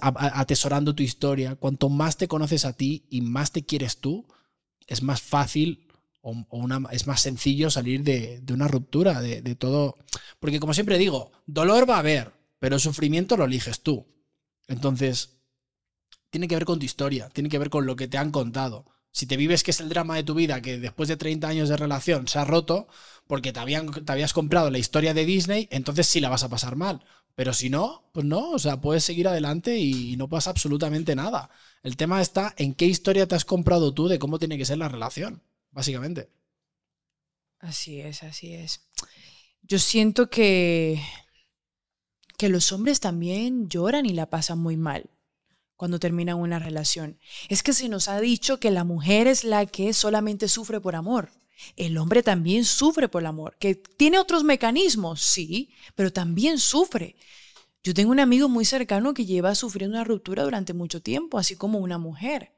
[SPEAKER 1] atesorando tu historia. Cuanto más te conoces a ti y más te quieres tú, es más fácil o, una, es más sencillo salir de, una ruptura, de, de todo. Porque como siempre digo, dolor va a haber, pero sufrimiento lo eliges tú. Entonces, tiene que ver con tu historia, tiene que ver con lo que te han contado. Si te vives que es el drama de tu vida, que después de 30 años de relación se ha roto porque te, habían, te habías comprado la historia de Disney, entonces sí la vas a pasar mal. Pero si no, pues no, o sea, puedes seguir adelante y no pasa absolutamente nada. El tema está en qué historia te has comprado tú de cómo tiene que ser la relación, básicamente.
[SPEAKER 2] Así es, así es. Yo siento que, que los hombres también lloran y la pasan muy mal cuando terminan una relación. Es que se nos ha dicho que la mujer es la que solamente sufre por amor. El hombre también sufre por el amor, que tiene otros mecanismos, sí, pero también sufre. Yo tengo un amigo muy cercano que lleva sufriendo una ruptura durante mucho tiempo, así como una mujer.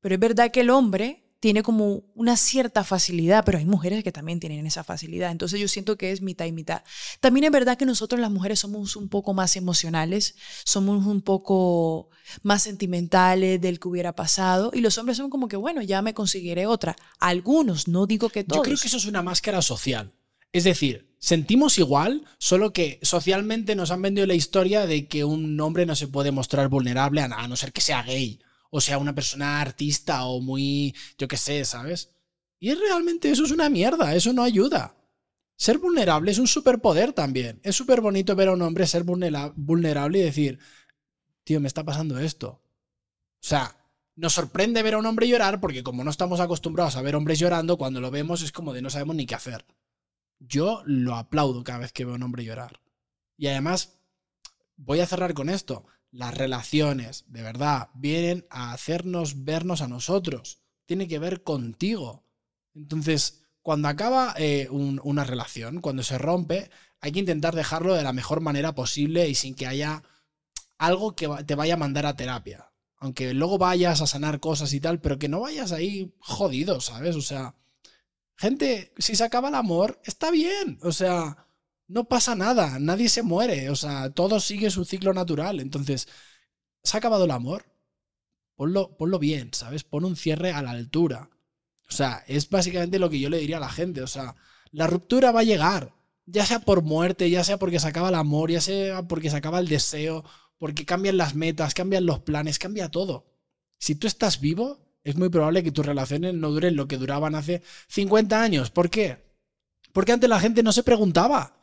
[SPEAKER 2] Pero es verdad que el hombre tiene como una cierta facilidad, pero hay mujeres que también tienen esa facilidad. Entonces yo siento que es mitad y mitad. También es verdad que nosotros las mujeres somos un poco más emocionales, somos un poco más sentimentales del que hubiera pasado y los hombres son como que, bueno, ya me conseguiré otra. Algunos, no digo que todos.
[SPEAKER 1] Yo creo que eso es una máscara social. Es decir, sentimos igual, solo que socialmente nos han vendido la historia de que un hombre no se puede mostrar vulnerable a no ser que sea gay o sea una persona artista o muy, yo qué sé, ¿sabes? Y realmente eso es una mierda, eso no ayuda. Ser vulnerable es un superpoder también. Es súper bonito ver a un hombre ser vulnerable y decir, tío, me está pasando esto. O sea, nos sorprende ver a un hombre llorar porque como no estamos acostumbrados a ver hombres llorando, cuando lo vemos es como de no sabemos ni qué hacer. Yo lo aplaudo cada vez que veo a un hombre llorar. Y además, voy a cerrar con esto las relaciones, de verdad, vienen a hacernos vernos a nosotros. Tiene que ver contigo. Entonces, cuando acaba eh, una relación, cuando se rompe, hay que intentar dejarlo de la mejor manera posible y sin que haya algo que te vaya a mandar a terapia. Aunque luego vayas a sanar cosas y tal, pero que no vayas ahí jodido, ¿sabes? O sea, gente, si se acaba el amor, está bien. O sea, no pasa nada, nadie se muere, o sea, todo sigue su ciclo natural. Entonces, ¿se ha acabado el amor? Ponlo, ponlo bien, ¿sabes? Pon un cierre a la altura. O sea, es básicamente lo que yo le diría a la gente. O sea, la ruptura va a llegar, ya sea por muerte, ya sea porque se acaba el amor, ya sea porque se acaba el deseo, porque cambian las metas, cambian los planes, cambia todo. Si tú estás vivo, es muy probable que tus relaciones no duren lo que duraban hace 50 años. ¿Por qué? Porque antes la gente no se preguntaba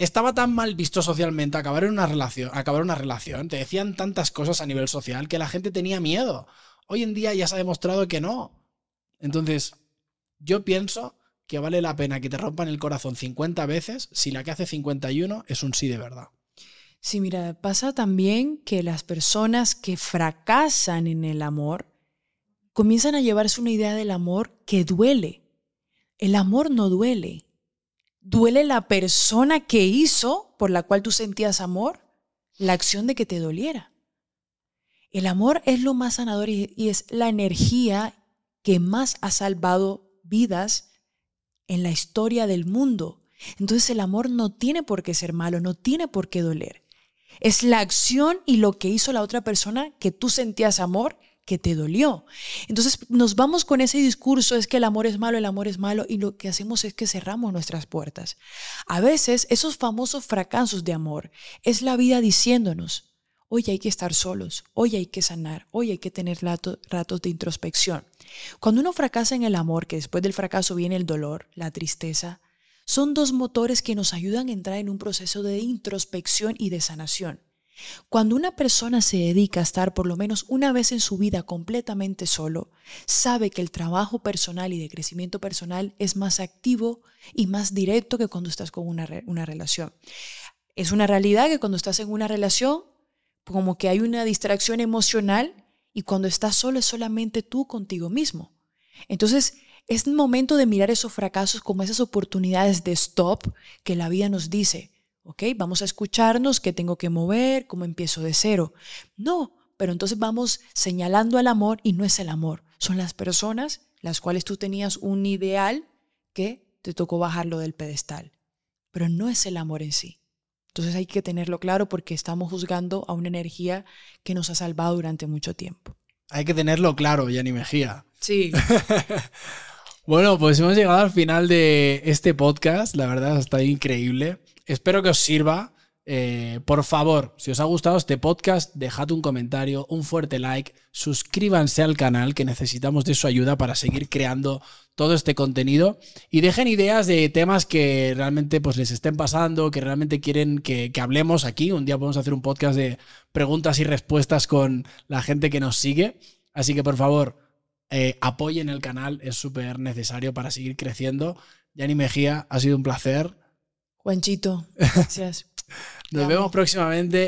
[SPEAKER 1] estaba tan mal visto socialmente acabar una relación, acabar una relación, te decían tantas cosas a nivel social que la gente tenía miedo. Hoy en día ya se ha demostrado que no. Entonces, yo pienso que vale la pena que te rompan el corazón 50 veces si la que hace 51 es un sí de verdad.
[SPEAKER 2] Sí, mira, pasa también que las personas que fracasan en el amor comienzan a llevarse una idea del amor que duele. El amor no duele duele la persona que hizo, por la cual tú sentías amor, la acción de que te doliera. El amor es lo más sanador y, es la energía que más ha salvado vidas en la historia del mundo. Entonces el amor no tiene por qué ser malo, no tiene por qué doler. Es la acción y lo que hizo la otra persona que tú sentías amor que te dolió. Entonces nos vamos con ese discurso, es que el amor es malo, el amor es malo, y lo que hacemos es que cerramos nuestras puertas. A veces esos famosos fracasos de amor es la vida diciéndonos, Hoy hay que estar solos, hoy hay que sanar, hoy hay que tener ratos de introspección. Cuando uno fracasa en el amor, que después del fracaso viene el dolor, la tristeza, son dos motores que nos ayudan a entrar en un proceso de introspección y de sanación. Cuando una persona se dedica a estar por lo menos una vez en su vida completamente solo, sabe que el trabajo personal y de crecimiento personal es más activo y más directo que cuando estás con una, una relación. Es una realidad que cuando estás en una relación, como que hay una distracción emocional y cuando estás solo es solamente tú contigo mismo. Entonces, es momento de mirar esos fracasos como esas oportunidades de stop que la vida nos dice. ¿Ok? Vamos a escucharnos, qué tengo que mover, cómo empiezo de cero. No, pero entonces vamos señalando al amor y no es el amor, son las personas las cuales tú tenías un ideal que te tocó bajarlo del pedestal, pero no es el amor en sí. Entonces hay que tenerlo claro porque estamos juzgando a una energía que nos ha salvado durante mucho tiempo.
[SPEAKER 1] Hay que tenerlo claro, Yanni Mejía.
[SPEAKER 2] Sí.
[SPEAKER 1] bueno, pues hemos llegado al final de este podcast. La verdad está increíble. Espero que os sirva. Eh, por favor, si os ha gustado este podcast, dejad un comentario, un fuerte like, suscríbanse al canal que necesitamos de su ayuda para seguir creando todo este contenido y dejen ideas de temas que realmente pues, les estén pasando, que realmente quieren que, hablemos aquí. Un día podemos hacer un podcast de preguntas y respuestas con la gente que nos sigue. Así que por favor, eh, apoyen el canal, es súper necesario para seguir creciendo. Yani Mejía, ha sido un placer.
[SPEAKER 2] Juanchito, gracias.
[SPEAKER 1] Nos vemos próximamente